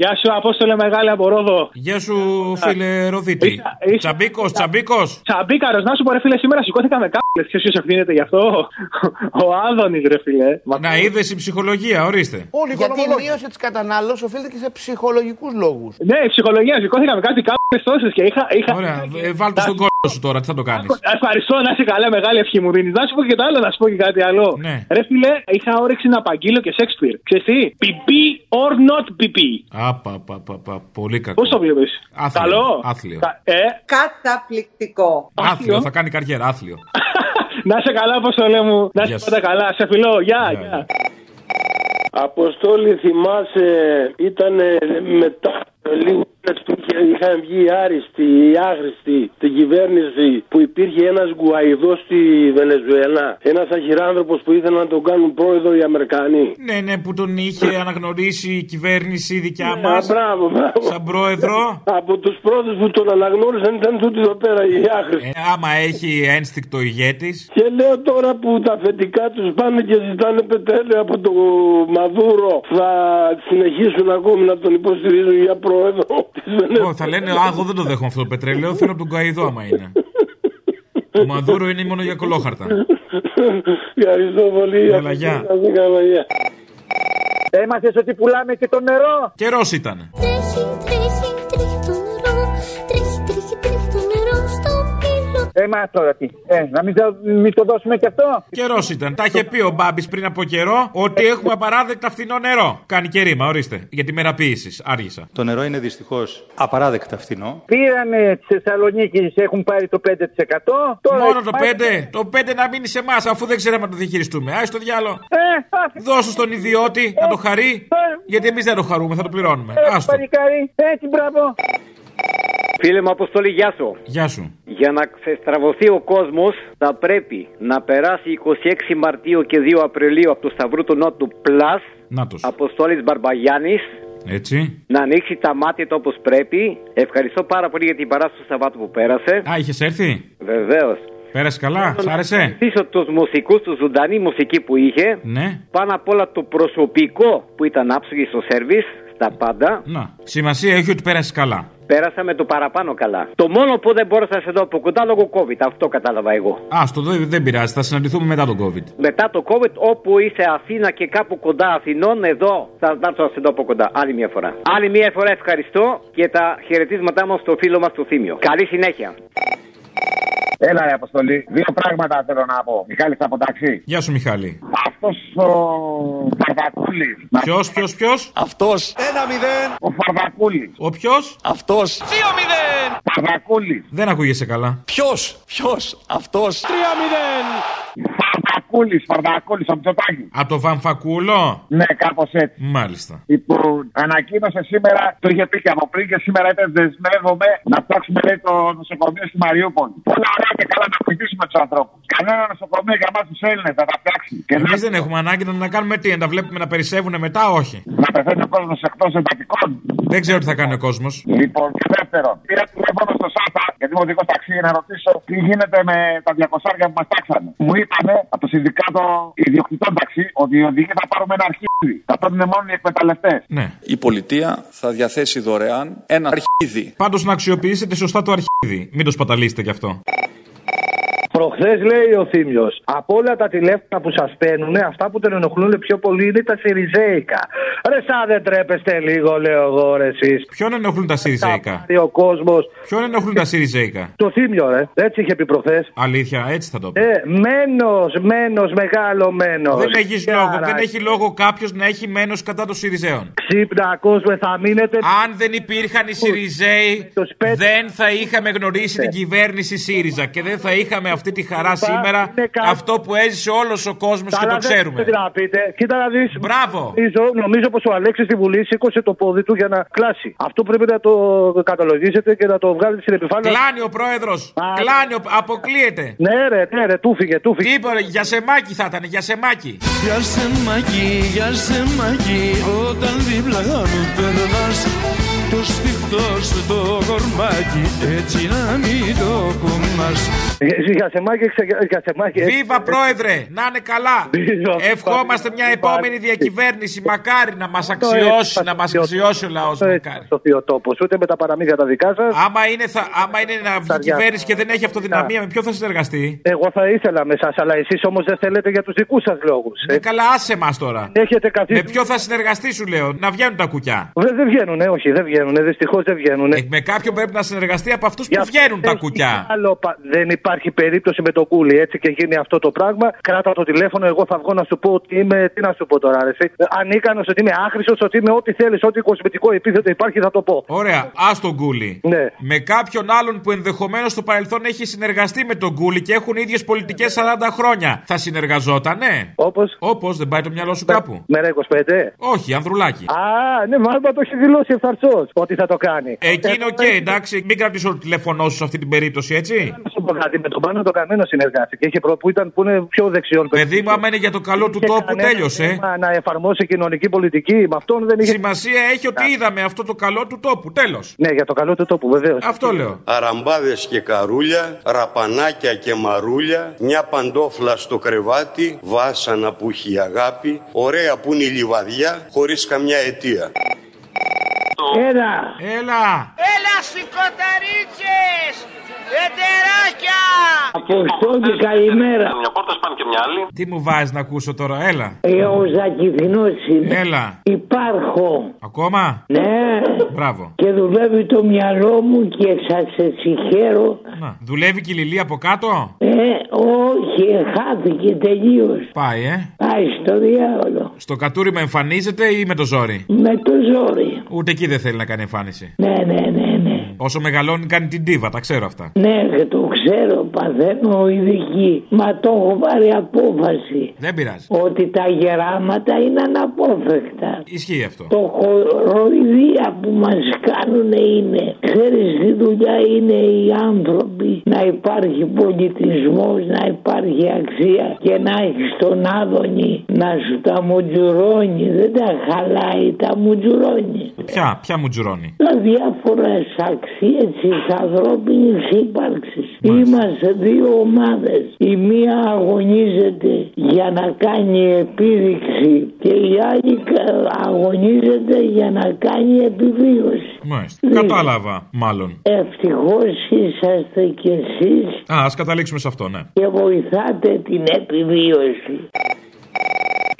Γεια σου, Απόστολε Μεγάλη από Ρόδο. Γεια σου, φίλε Ροδίτη. Τσαμπίκος, τσαμπίκος. Τσαμπίκαρος, να σου πω, ρε φίλε, σήμερα σηκώθηκα με κάπου. Ποιος σου ευθύνεται γι' αυτό; Ο Άδωνης, ρε φίλε. Να είδες η ψυχολογία, ορίστε. Όλοι Γιατί η μείωση της κατανάλωσης οφείλεται και σε ψυχολογικούς λόγους. Ναι, η ψυχολογία. Σηκώθηκα με κάτι κάπου τόσες και είχα. είχα... Ωραία, ε, βάλτε στον κόσμο σου τώρα, τι θα το κάνεις. Ευχαριστώ, να είσαι καλά, μεγάλη ευχή μου δίνεις. Να σου πω και το άλλο, να σου πω και κάτι άλλο. Ναι. Ρε φίλε, είχα όρεξη να απαγγείλω και Σέξπιρ. Ξέρεις πιπί or not πιπί. Απα, πα, πα, πα, πολύ κακό. Πώ το βλέπει. Καλό. Άθλιο. Ε, Καταπληκτικό. Άθλιο, θα κάνει καριέρα, άθλιο. να σε καλά, πώ το λέμε. Να Γεια σε σου. πάντα καλά. Σε φιλό, γεια, Γεια, γεια. γεια. Αποστόλη θυμάσαι ήταν μετά λίγο που είχε- είχαν βγει οι άριστοι, οι άχρηστοι στην κυβέρνηση που υπήρχε ένας Γκουαϊδό στη Βενεζουέλα. Ένας αχυράνθρωπος που ήθελαν να τον κάνουν πρόεδρο οι Αμερικανοί. Ναι, ναι, που τον είχε αναγνωρίσει η κυβέρνηση δικιά Α, μας. μπράβο, μπράβο. Σαν πρόεδρο. Από τους πρώτους που τον αναγνώρισαν ήταν τούτοι εδώ πέρα οι άχρηστοι. Ε, άμα έχει ένστικτο ηγέτης. Και λέω τώρα που τα αφεντικά τους πάνε και ζητάνε πετρέλαιο από το Μαδούρο θα συνεχίσουν ακόμη να τον υποστηρίζουν για πρόεδρο της Βενεζουέλα. Ω, θα λένε, Α, εγώ δεν το δέχομαι αυτό το πετρέλαιο. Θέλω από τον Καϊδό, άμα είναι. Ο Μαδούρο είναι μόνο για κολόχαρτα. Ευχαριστώ πολύ. Έλα, γεια. Να είστε καλά, γεια. Έμαθες ότι πουλάμε και το νερό; Καιρός ήταν. Έμα τώρα τι. Ε, να μην το, μην το δώσουμε και αυτό. Καιρός ήταν. Τα είχε πει ο Μπάμπης πριν από καιρό ότι έχουμε απαράδεκτα φθηνό νερό. Κάνει και ρήμα, ορίστε. Για τη μεραποίηση. Άργησα. Το νερό είναι δυστυχώς απαράδεκτα φθηνό. Πήραμε τη Θεσσαλονίκη, έχουν πάρει το 5%. Τώρα Μόνο το πάει- 5. Το 5 να μείνει σε εμάς, αφού δεν ξέραμε να το διαχειριστούμε. Άι το διάλο. Ε, άφη- Δώσου στον ιδιώτη να το χαρεί. Γιατί εμείς δεν το χαρούμε, θα το πληρώνουμε. ε, Άστο. Παλικάρι, έτσι μπράβο. Φίλε μου, Αποστολή, γεια σου. Γεια σου. Για να ξεστραβωθεί ο κόσμος, θα πρέπει να περάσει 26 Μαρτίου και 2 Απριλίου από το Σταυρού του Νότου Plus. Νάτος. Αποστόλης Μπαρμπαγιάννης. Έτσι. Να ανοίξει τα μάτια του όπως πρέπει. Ευχαριστώ πάρα πολύ για την παράσταση του Σαββάτου που πέρασε. Α, είχες έρθει; Βεβαίως. Πέρασε καλά, σ' άρεσε; Πίσω τους μουσικούς, τους ζωντανή μουσική που είχε. Ναι. Πάνω απ' όλα το προσωπικό που ήταν άψογοι στο σερβις, στα πάντα. Να. Σημασία έχει ότι πέρασε καλά. Πέρασα με το παραπάνω καλά. Το μόνο που δεν μπόρεσα να σε δω από κοντά λόγω COVID. Αυτό κατάλαβα εγώ. Άστο, δεν, δεν πειράζει, θα συναντηθούμε μετά τον COVID. Μετά το COVID, όπου είσαι Αθήνα και κάπου κοντά Αθηνών, εδώ θα θα έρθω να σε δω από κοντά. Άλλη μια φορά. Άλλη μια φορά ευχαριστώ και τα χαιρετίσματά μα στο φίλο μας το Θήμιο. Καλή συνέχεια. Έλα, ρε Αποστολή. Δύο πράγματα θέλω να πω. Μιχάλης από ταξί. Γεια σου, Μιχάλη. Αυτός ο Φαρδακούλη. Ποιος, ποιος, ποιος; Αυτός. Ο Φαρδακούλη. Ο ποιος; Αυτός. Φαρδακούλη. Δεν ακούγεσαι καλά. Ποιος. Ποιος. Αυτός. Φαρδακούλη. Φαρδακούλης από το τάκι. Από το βαμφακούλο. Ναι, κάπως έτσι. Μάλιστα. Λοιπόν, ανακοίνωσε σήμερα, το είχε πει και από πριν και σήμερα είπε δεσμεύομαι να φτιάξουμε λέει, το νοσοκομείο στη Μαριούπολη. Πολλά ωραία και καλά να βοηθήσουμε τους ανθρώπους. Κανένα νοσοκομείο για εμά τους Έλληνες θα τα φτιάξει. Και Εμείς να, δεν έχουμε ανάγκη να, να κάνουμε τι, να τα βλέπουμε να περισσεύουν μετά, όχι. να πεθαίνει ο κόσμος εκτός εντατικών. Δεν ξέρω τι θα κάνει ο κόσμος. Λοιπόν, και δεύτερον, πήρα τηλέφωνο στο ΣΑΤΑ, γιατί είμαι οδηγός ταξί, να ρωτήσω τι γίνεται με τα 200 που μας τάξανε. Μου είπανε από το Συνδικάτο Ιδιοκτητών Ταξί ότι οι οδηγοί θα πάρουμε ένα αρχίδι. Θα παίρνουν μόνο οι εκμεταλλευτές. Ναι. Η πολιτεία θα διαθέσει δωρεάν ένα αρχίδι. Πάντως να αξιοποιήσετε σωστά το αρχίδι. Μην το σπαταλίσετε κι αυτό. Προχθέ λέει ο Θήμιος, από όλα τα τηλέφωνα που σας παίρνουν, αυτά που τον ενοχλούν πιο πολύ είναι τα Σιριζέικα. Ρε, σαν δεν τρέπεστε λίγο, λέω εγώ, ρε, εσείς. Ποιον ενοχλούν τα Σιριζέικα; Ο κόσμος. Ποιον ενοχλούν τα Σιριζέικα; Το Θήμιο, ρε. Έτσι είχε πει προχθές. Αλήθεια, έτσι θα το πω. Ε, μένος, μένος, μεγάλο μένος. Δεν έχεις λόγο, δεν έχει λόγο κάποιος να έχει μένος κατά των Σιριζέων. Ξύπνα, κόσμο, θα μείνετε. Αν δεν υπήρχαν οι Σιριζέοι, Το σπέτι- δεν θα είχαμε γνωρίσει την κυβέρνηση ΣΥΡΙΖΑ και δεν θα είχαμε αυτή τη χαρά σήμερα. είναι κα- Αυτό που έζησε όλος ο κόσμος και Καλά, το δεν ξέρουμε. ξέρετε τι να πείτε. Κοίτα να δεις. Μπράβο. Νομίζω, νομίζω πως ο Αλέξης στη Βουλή σήκωσε το πόδι του για να κλάσει. Αυτό πρέπει να το καταλογίσετε και να το βγάλετε στην επιφάνεια. Κλάνει ο πρόεδρος. Α, Κλάνει, ο- αποκλείεται. Ναι, ρε, ναι, ρε, του φύγε, του Τι φύγε. είπε, ρε, για σεμάκι θα ήταν, για σεμάκι. Για σεμάκι, για σεμάκι Όταν δίπλα μου περνάς το σφιχτό στο κορμάκι έτσι να μην το κομμάς Για σεμάκι, για σεμάκι. Βίβα πρόεδρε, να είναι καλά. Βίβα, Ευχόμαστε μια επόμενη διακυβέρνηση. Μακάρι να μας αξιώσει, να μας αξιώσει ο λαός. Μακάρι. Στο Θεοτόπο, ούτε με τα παραμύθια τα δικά σας. Άμα είναι, θα, άμα είναι να βγει κυβέρνηση και δεν έχει αυτοδυναμία, με ποιο θα συνεργαστεί; Εγώ θα ήθελα με εσά, αλλά εσείς όμως δεν θέλετε για τους δικούς σας λόγους. Ε, καλά, άσε εμά τώρα. Έχετε καθίσει. Με ποιο θα συνεργαστεί, σου λέω, να βγαίνουν τα κουκιά. Δεν, δεν βγαίνουν, όχι, δεν βγαίνουν. Δυστυχώς δεν βγαίνουν. Ε, με κάποιον πρέπει να συνεργαστεί από αυτούς που βγαίνουν τα κουκιά. Άλλο, πα- δεν υπάρχει περίπτωση με το κούλι έτσι και γίνει αυτό το πράγμα. Κράτα το τηλέφωνο, εγώ θα βγω να σου πω ότι είμαι. Τι να σου πω τώρα, ρε, εσύ; Ανίκανος, ότι είμαι άχρηστος, ότι είμαι ό,τι θέλεις, ό,τι κοσμητικό επίθετο υπάρχει θα το πω. Ωραία, ας τον Γκούλι. Ναι. Με κάποιον άλλον που ενδεχομένως στο παρελθόν έχει συνεργαστεί με τον Γκούλι και έχουν ίδιες πολιτικές 40 χρόνια. Θα συνεργαζότανε; Όπως; Όπως, δεν πάει το μυαλό σου κάπου; Μέρα 25. Όχι, Ανδρουλάκι. Α, ναι, μάλλον το έχει δηλώσει ευθαρσός ότι θα το κάνει. Εκείνο Ε, και εντάξει, μην κρατήσω το τηλέφωνό σου σε αυτή την περίπτωση, έτσι. Να σου πω κάτι, με τον πάνω το καμένο συνεργάστηκε. Είχε προ που, ήταν, που είναι πιο δεξιόν. Παιδί μου, άμα είναι για το καλό του Είχε τόπου, κανένα τέλειωσε. θέμα Να εφαρμόσει κοινωνική πολιτική. Με αυτόν δεν είχε. Σημασία έχει ότι είδαμε αυτό το καλό του τόπου, τέλος. Ναι, για το καλό του τόπου, βεβαίως. Αυτό λέω. Αραμπάδες και καρούλια, ραπανάκια και μαρούλια, μια παντόφλα στο κρεβάτι, βάσανα που έχει η αγάπη, ωραία που είναι η λιβαδιά, χωρίς καμιά αιτία. Έλα. Έλα. Έλα σηκωταρίτσες. Ετεράκια. Αποστόλη, καλημέρα. Μια πόρτα σπάνε και μια άλλη. Τι μου βάζεις να ακούσω τώρα, έλα. Ε, ο Ζακυθινός είμαι. Έλα. Υπάρχω. Ακόμα; Ναι. Μπράβο. Και δουλεύει το μυαλό μου και σας συγχαίρω. Να. Δουλεύει και η Λιλή από κάτω; Ε, όχι, χάθηκε τελείως. Πάει, ε. Πάει στο διάολο. Στο κατούριμα εμφανίζεται ή με το ζόρι; Με το ζόρι. Ούτε εκεί δεν θέλει να κάνει εμφάνιση. Ναι, ναι, ναι, ναι. Όσο μεγαλώνει κάνει την τίβα, τα ξέρω αυτά. Ναι, και το ξέρω, παθαίνω ειδική. Μα το έχω πάρει απόφαση. Δεν πειράζει. Ότι τα γεράματα είναι αναπόφευκτα. Ισχύει αυτό. Το χοροϊδία που μας κάνουν είναι Ξέρεις τι δουλειά είναι οι άνθρωποι Να υπάρχει πολιτισμός Να υπάρχει αξία Και να έχεις τον άδωνη Να σου τα μουτζουρώνει Δεν τα χαλάει τα μουτζουρώνει Ποια, ποια μου τζουρώνει. τα διάφορες αξίες της ανθρώπινης ύπαρξης. Είμαστε δύο ομάδες. Η μία αγωνίζεται για να κάνει επίδειξη και η άλλη κα- αγωνίζεται για να κάνει επιβίωση. Μάλιστα. Κατάλαβα, μάλλον. Ευτυχώς είσαστε κι εσείς Α, ας καταλήξουμε σε αυτό, ναι. και βοηθάτε την επιβίωση.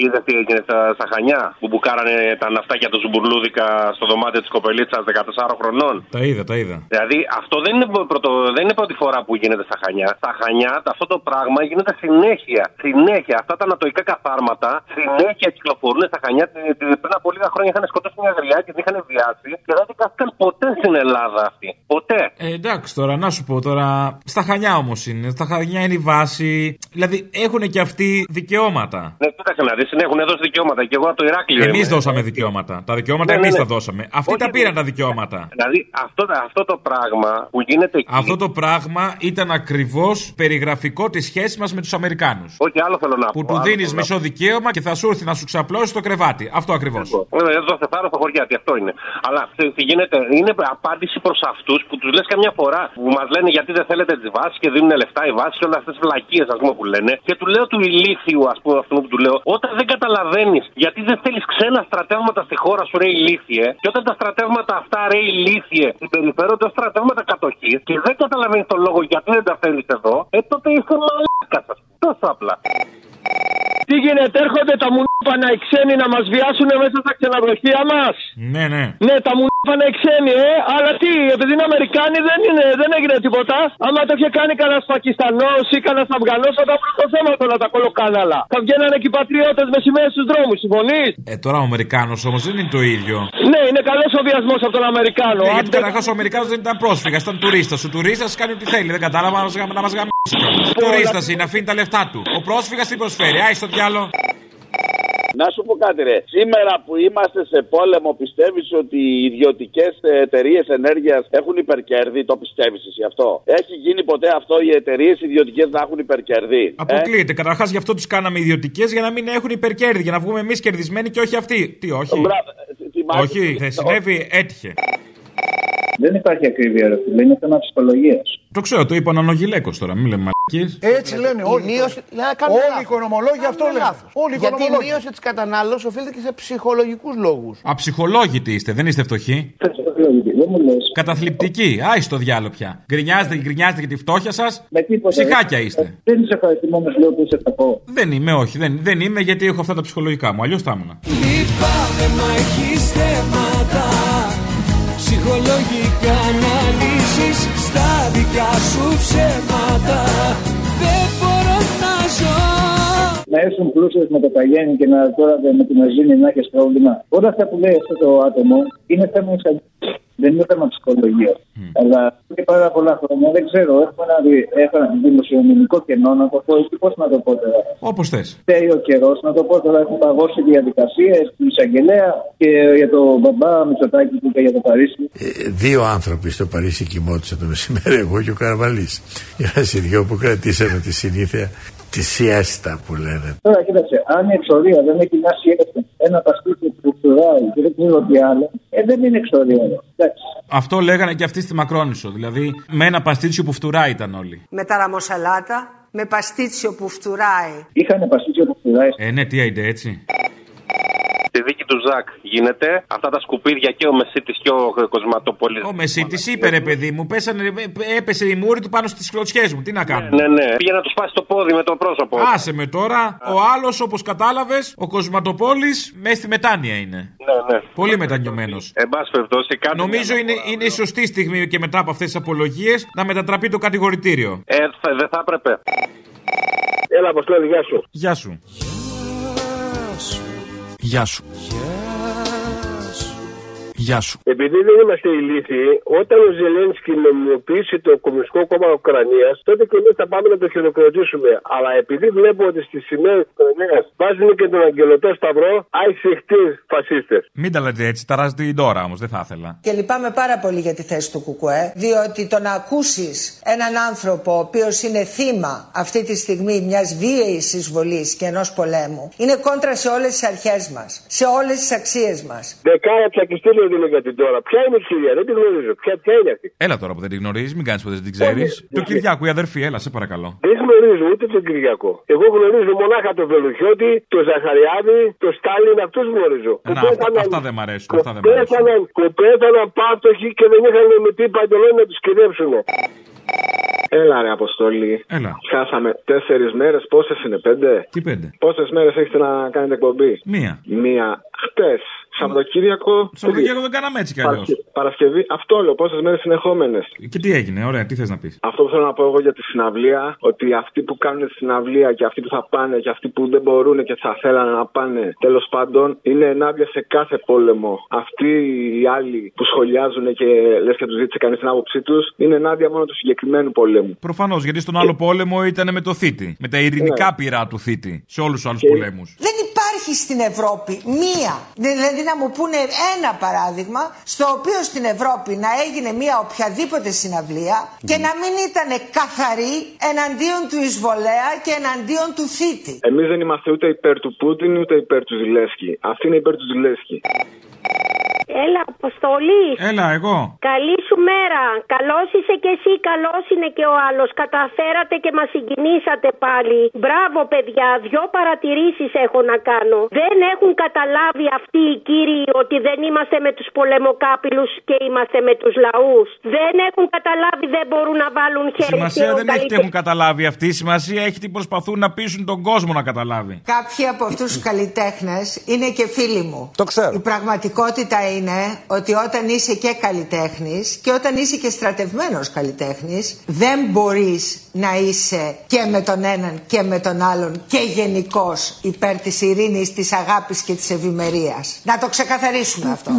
Είδες τι έγινε στα, στα Χανιά που μπουκάρανε τα ναυτάκια του Ζουμπουρλούδικα στο δωμάτιο της κοπελίτσας 14 χρονών; Τα είδα, τα είδα. Δηλαδή αυτό δεν είναι, πρωτο, δεν είναι πρώτη φορά που γίνεται στα Χανιά. Στα Χανιά αυτό το πράγμα γίνεται συνέχεια. Συνέχεια. Αυτά τα ανατοϊκά καθάρματα συνέχεια κυκλοφορούν στα Χανιά. Τε- τε- Πριν από λίγα χρόνια είχαν σκοτώσει μια γριά και την είχαν βιάσει και δεν δικάστηκαν ποτέ στην Ελλάδα αυτή. Ποτέ. Ε, εντάξει τώρα, να σου πω τώρα. Στα χανιά όμως είναι. Στα χανιά είναι η βάση. Δηλαδή έχουν και αυτοί δικαιώματα. Ναι, κοίταξε να δεις, έχουν δώσει δικαιώματα. Και εγώ από το Ηράκλειο. Εμείς είμαι. δώσαμε δικαιώματα. Τα δικαιώματα Ναι, ναι, εμείς ναι. τα δώσαμε. Αυτοί Όχι, τα ναι. πήραν τα δικαιώματα. Δηλαδή αυτό, αυτό το πράγμα που γίνεται εκεί. Αυτό το πράγμα ήταν ακριβώς περιγραφικό της σχέσης μας με τους Αμερικάνους. Όχι, άλλο θέλω να Που πω. του άλλο δίνεις θέλω να μισό δικαίωμα και θα σου έρθει να σου ξαπλώσει το κρεβάτι. Αυτό ακριβώς. Ε, Εδώ σε θάρρος στα χωριά, τι αυτό είναι. Αλλά ξέρεις τι γίνεται, είναι απάντηση προς αυτούς που τους λες καμιά φορά που μας λένε γιατί δεν θέλετε τις βάσεις και δίνουν λεφτά οι βάσεις και όλες αυτές τις βλακίες ας πούμε που λένε. Και του λέω του ηλίθιου, ας πούμε, αυτού που του λέω, όταν δεν καταλαβαίνεις γιατί δεν θέλει ξένα στρατεύματα στη χώρα σου, ρε ηλίθιε, και όταν τα στρατεύματα αυτά, ρε ηλίθιε, συμπεριφέρονται ω στρατεύματα κατοχής και δεν καταλαβαίνεις τον λόγο γιατί δεν τα θέλει εδώ, ε τότε είσαι μαλάκας, α πούμε. Τόσο απλά. Τι γίνεται, έρχονται τα μουνίπανα οι ξένοι να μας βιάσουν μέσα στα ξενοδοχεία μας; Ναι, ναι. Ναι, τα μουνίπανα οι ξένοι, ε. Αλλά τι, επειδή είναι Αμερικάνοι δεν, είναι, δεν έγινε τίποτα. Άμα το είχε κάνει κανένας Πακιστανός ή κανένας Αφγανός, θα ήταν πρώτο θέμα τώρα τα κολοκάναλα. Θα βγαίνανε και οι πατριώτες με σημαίες στους δρόμους, συμφωνείς; Ε, τώρα ο Αμερικάνος όμως δεν είναι το ίδιο. Ναι, είναι καλός ο βιασμός από τον Αμερικάνο. Ναι, γιατί καταρχάς ο Αμερικάνος δεν ήταν πρόσφυγας, ήταν τουρίστας. Ο τουρίστας κάνει ό,τι θέλει. Δεν κατάλαβα να μα- να μας γαμίσει κιόλα. Τουρίστα είναι, αφήνει τα λεφτά του. Ο πρόσφυγας τι προσφέρει, άι στο διάλο. Να σου πω κάτι, ρε. Σήμερα που είμαστε σε πόλεμο, πιστεύεις ότι οι ιδιωτικές εταιρείες ενέργειας έχουν υπερκέρδη; Το πιστεύεις εσύ αυτό; Έχει γίνει ποτέ αυτό οι εταιρείες ιδιωτικές να έχουν υπερκέρδη; Ε; Αποκλείεται. Καταρχάς γι' αυτό τι κάναμε ιδιωτικές για να μην έχουν υπερκέρδη. Για να βγούμε εμείς κερδισμένοι και όχι αυτοί. Τι, όχι; Μπράβο, ε, τι μάχη- Όχι, δεν συνέβη, έτυχε. Δεν υπάρχει ακρίβεια, ρε φίλε. Είναι θέμα ψυχολογίας. Το ξέρω, το είπε ο Νανογιλέκος τώρα, μην λέμε μαλακίες. Έτσι λένε όλοι. μείωση- Να κάνουν όλοι λάθος. οι οικονομολόγοι Κάνουν αυτό λένε. λάθος. Όλοι οι Γιατί η οικονομολόγοι. μείωση της κατανάλωσης οφείλεται και σε ψυχολογικούς λόγους. Αψυχολόγητοι είστε, δεν είστε φτωχοί; Δεν μου λες. Καταθλιπτικοί. Άι στο διάλογο πια. Γκρινιάζετε και γκρινιάζετε για τη φτώχεια σας; Με τίποτα. Ψυχάκια είστε. Δεν είσαι ευχαριστημένο, λέω που είσαι κακό. Δεν είμαι, όχι. Δεν, δεν είμαι γιατί έχω αυτά τα ψυχολογικά μου. Αλλιώς θα ήμουν. Λυπάμαι μα έχεις θέματα Ψυχολογικά να λύσεις στα δικά σου ψέματα Δεν μπορώ να ζω Να έρθουν πλούσιε με το παγένι και να τώρα με την αζήνη να έχεις πρόβλημα. Όλα αυτά που λέει αυτό το άτομο είναι θέμα εισαγγελία. Δεν είναι θέμα ψυχολογία. Αλλά και πάρα πολλά χρόνια δεν ξέρω. Έχω ένα, δι- έχω ένα δημοσιονομικό κενό να το πω. Πώς να το πω τώρα. Όπως θες. Φταίει ο καιρός να το πω τώρα. Έχουν παγώσει διαδικασίες στην εισαγγελέα και για το μπαμπά Μητσοτάκη που είπε για το Παρίσι. Ε, δύο άνθρωποι στο Παρίσι κοιμόντουσαν το μεσημέρι, εγώ και ο Καρβαλής. Είμαστε οι δυο που κρατήσαμε τη συνήθεια τη σιέστα που λένε. Τώρα κοίταξε, αν η εξορία δεν έχει μια σχέση, ένα παστίτσιο που φτουράει και δεν ξέρω τι άλλο, ε, δεν είναι εξορία. Εντάξει. Αυτό λέγανε και αυτοί στη Μακρόνισο. Δηλαδή με ένα παστίτσιο που φτουράει ήταν όλοι. Με τα ραμοσαλάτα, με παστίτσιο που φτουράει. Είχαν παστίτσιο που φτουράει. Ε, ναι, τι άιντε έτσι. Στη δίκη του Ζακ γίνεται αυτά τα σκουπίδια και ο Μεσίτης και ο Κοσματοπολίτης. Ο Μεσίτης είπε ρε παιδί μου, πέσανε, ε, έπεσε η μούρη του πάνω στις κλωτσιές μου. Τι να κάνω. Ναι, ναι. Πήγε να τους σπάσει το πόδι με το πρόσωπο. Άσε με τώρα. Ο άλλος, όπως κατάλαβες, ο Κοσματοπόλης, μέσα στη μετάνοια είναι. Ναι, ναι. Πολύ μετανιωμένος. Εν πάση περιπτώσει, κάτι. Νομίζω είναι, είναι η σωστή στιγμή και μετά από αυτές τις απολογίες να μετατραπεί το κατηγορητήριο. Ε, θα- δεν θα έπρεπε. Έλα, Αποστόλη, γεια σου. Γεια σου. Γεια σου Γεια σου Επειδή δεν είμαστε ηλίθιοι, όταν ο Ζελένσκι νομιμοποιήσει το Κομμουνιστικό Κόμμα Ουκρανίας, τότε και εμείς θα πάμε να το χειροκροτήσουμε. Αλλά επειδή βλέπω ότι στι σημαίε της Ουκρανίας βάζουν και τον Αγγελωτό Σταυρό, αϊσυχτή φασίστε. Μην τα λέτε έτσι, ταράζετε την τώρα όμως, δεν θα ήθελα. Και λυπάμαι πάρα πολύ για τη θέση του Κουκουέ, διότι το να ακούσεις έναν άνθρωπο ο οποίος είναι θύμα αυτή τη στιγμή μιας βίαιης εισβολής και ενός πολέμου, είναι κόντρα σε όλες τις αρχές μας, σε όλες τις αξίες μας. Δεκάρα τσακιστήριο δίνω για την τώρα. Ποια είναι η κυρία, δεν τη γνωρίζω. Ποια, ποια είναι αυτή; Έλα τώρα που δεν την γνωρίζεις, μην κάνεις ποτέ δεν την ξέρεις. Το Κυριάκου, η αδερφή, έλα, σε παρακαλώ. Δεν γνωρίζω ούτε τον Κυριακό. Εγώ γνωρίζω μονάχα τον Βελουχιώτη, τον Ζαχαριάδη, τον Στάλιν, αυτούς γνωρίζω. Ε, Να, αυτά, αυτά δεν μ' αρέσουν. Αυτά δεν μ' αρέσουν. Πέθαναν, που πέθαναν πάτοχοι και δεν είχαν με τι παντελόνι να τους κυδέψουν. Έλα ρε Αποστολή. Έλα. Χάσαμε τέσσερις μέρες. Πόσες είναι, πέντε; Τι πέντε; Πόσες μέρες έχετε να κάνετε εκπομπή; Μία. Μία. Χτες. Σαββατοκύριακο. Σαββατοκύριακο δεν κάναμε έτσι κι αλλιώς. Παρασκε- Παρασκευή. Αυτό λέω. Πόσες μέρες συνεχόμενε. Και τι έγινε, ωραία, τι θες να πεις. Αυτό που θέλω να πω εγώ για τη συναυλία, ότι αυτοί που κάνουν τη συναυλία και αυτοί που θα πάνε και αυτοί που δεν μπορούν και θα θέλανε να πάνε, τέλος πάντων, είναι ενάντια σε κάθε πόλεμο. Αυτοί οι άλλοι που σχολιάζουν και λες και τους ζήτησε κανείς την άποψή τους, είναι ενάντια μόνο του συγκεκριμένου πολέμου. Προφανώς, γιατί στον άλλο πόλεμο ήταν με το θήτη. Με τα ειρηνικά πυρά του θήτη. Σε όλους τους άλλους πολέμους. Δεν υπάρχει στην Ευρώπη μία, δηλαδή να μου πούνε ένα παράδειγμα, στο οποίο στην Ευρώπη να έγινε μία οποιαδήποτε συναυλία και να μην ήταν καθαρή εναντίον του εισβολέα και εναντίον του θήτη. Εμείς δεν είμαστε ούτε υπέρ του Πούτιν ούτε υπέρ του Ζηλέσκι. Αυτή είναι υπέρ του Ζηλέσκι. Έλα, Αποστολή. Έλα, εγώ. Καλή σου μέρα. Καλός είσαι και εσύ, καλός είναι και ο άλλος. Καταφέρατε και μας συγκινήσατε πάλι. Μπράβο, παιδιά. Δυο παρατηρήσεις έχω να κάνω. Δεν έχουν καταλάβει αυτοί οι κύριοι ότι δεν είμαστε με τους πολεμοκάπηλους και είμαστε με τους λαούς. Δεν έχουν καταλάβει, δεν μπορούν να βάλουν χέρι Σημασία σε δεν έχει τι έχουν καταλάβει αυτοί. Σημασία έχει τι προσπαθούν να πείσουν τον κόσμο να καταλάβει. Κάποιοι από αυτούς τους καλλιτέχνες είναι και φίλοι μου. Το ξέρω. Η πραγματικότητα είναι ότι όταν είσαι και καλλιτέχνης και όταν είσαι και στρατευμένος καλλιτέχνης, δεν μπορείς να είσαι και με τον έναν και με τον άλλον και γενικώς υπέρ της ειρήνης, της αγάπης και της ευημερίας. Να το ξεκαθαρίσουμε αυτό.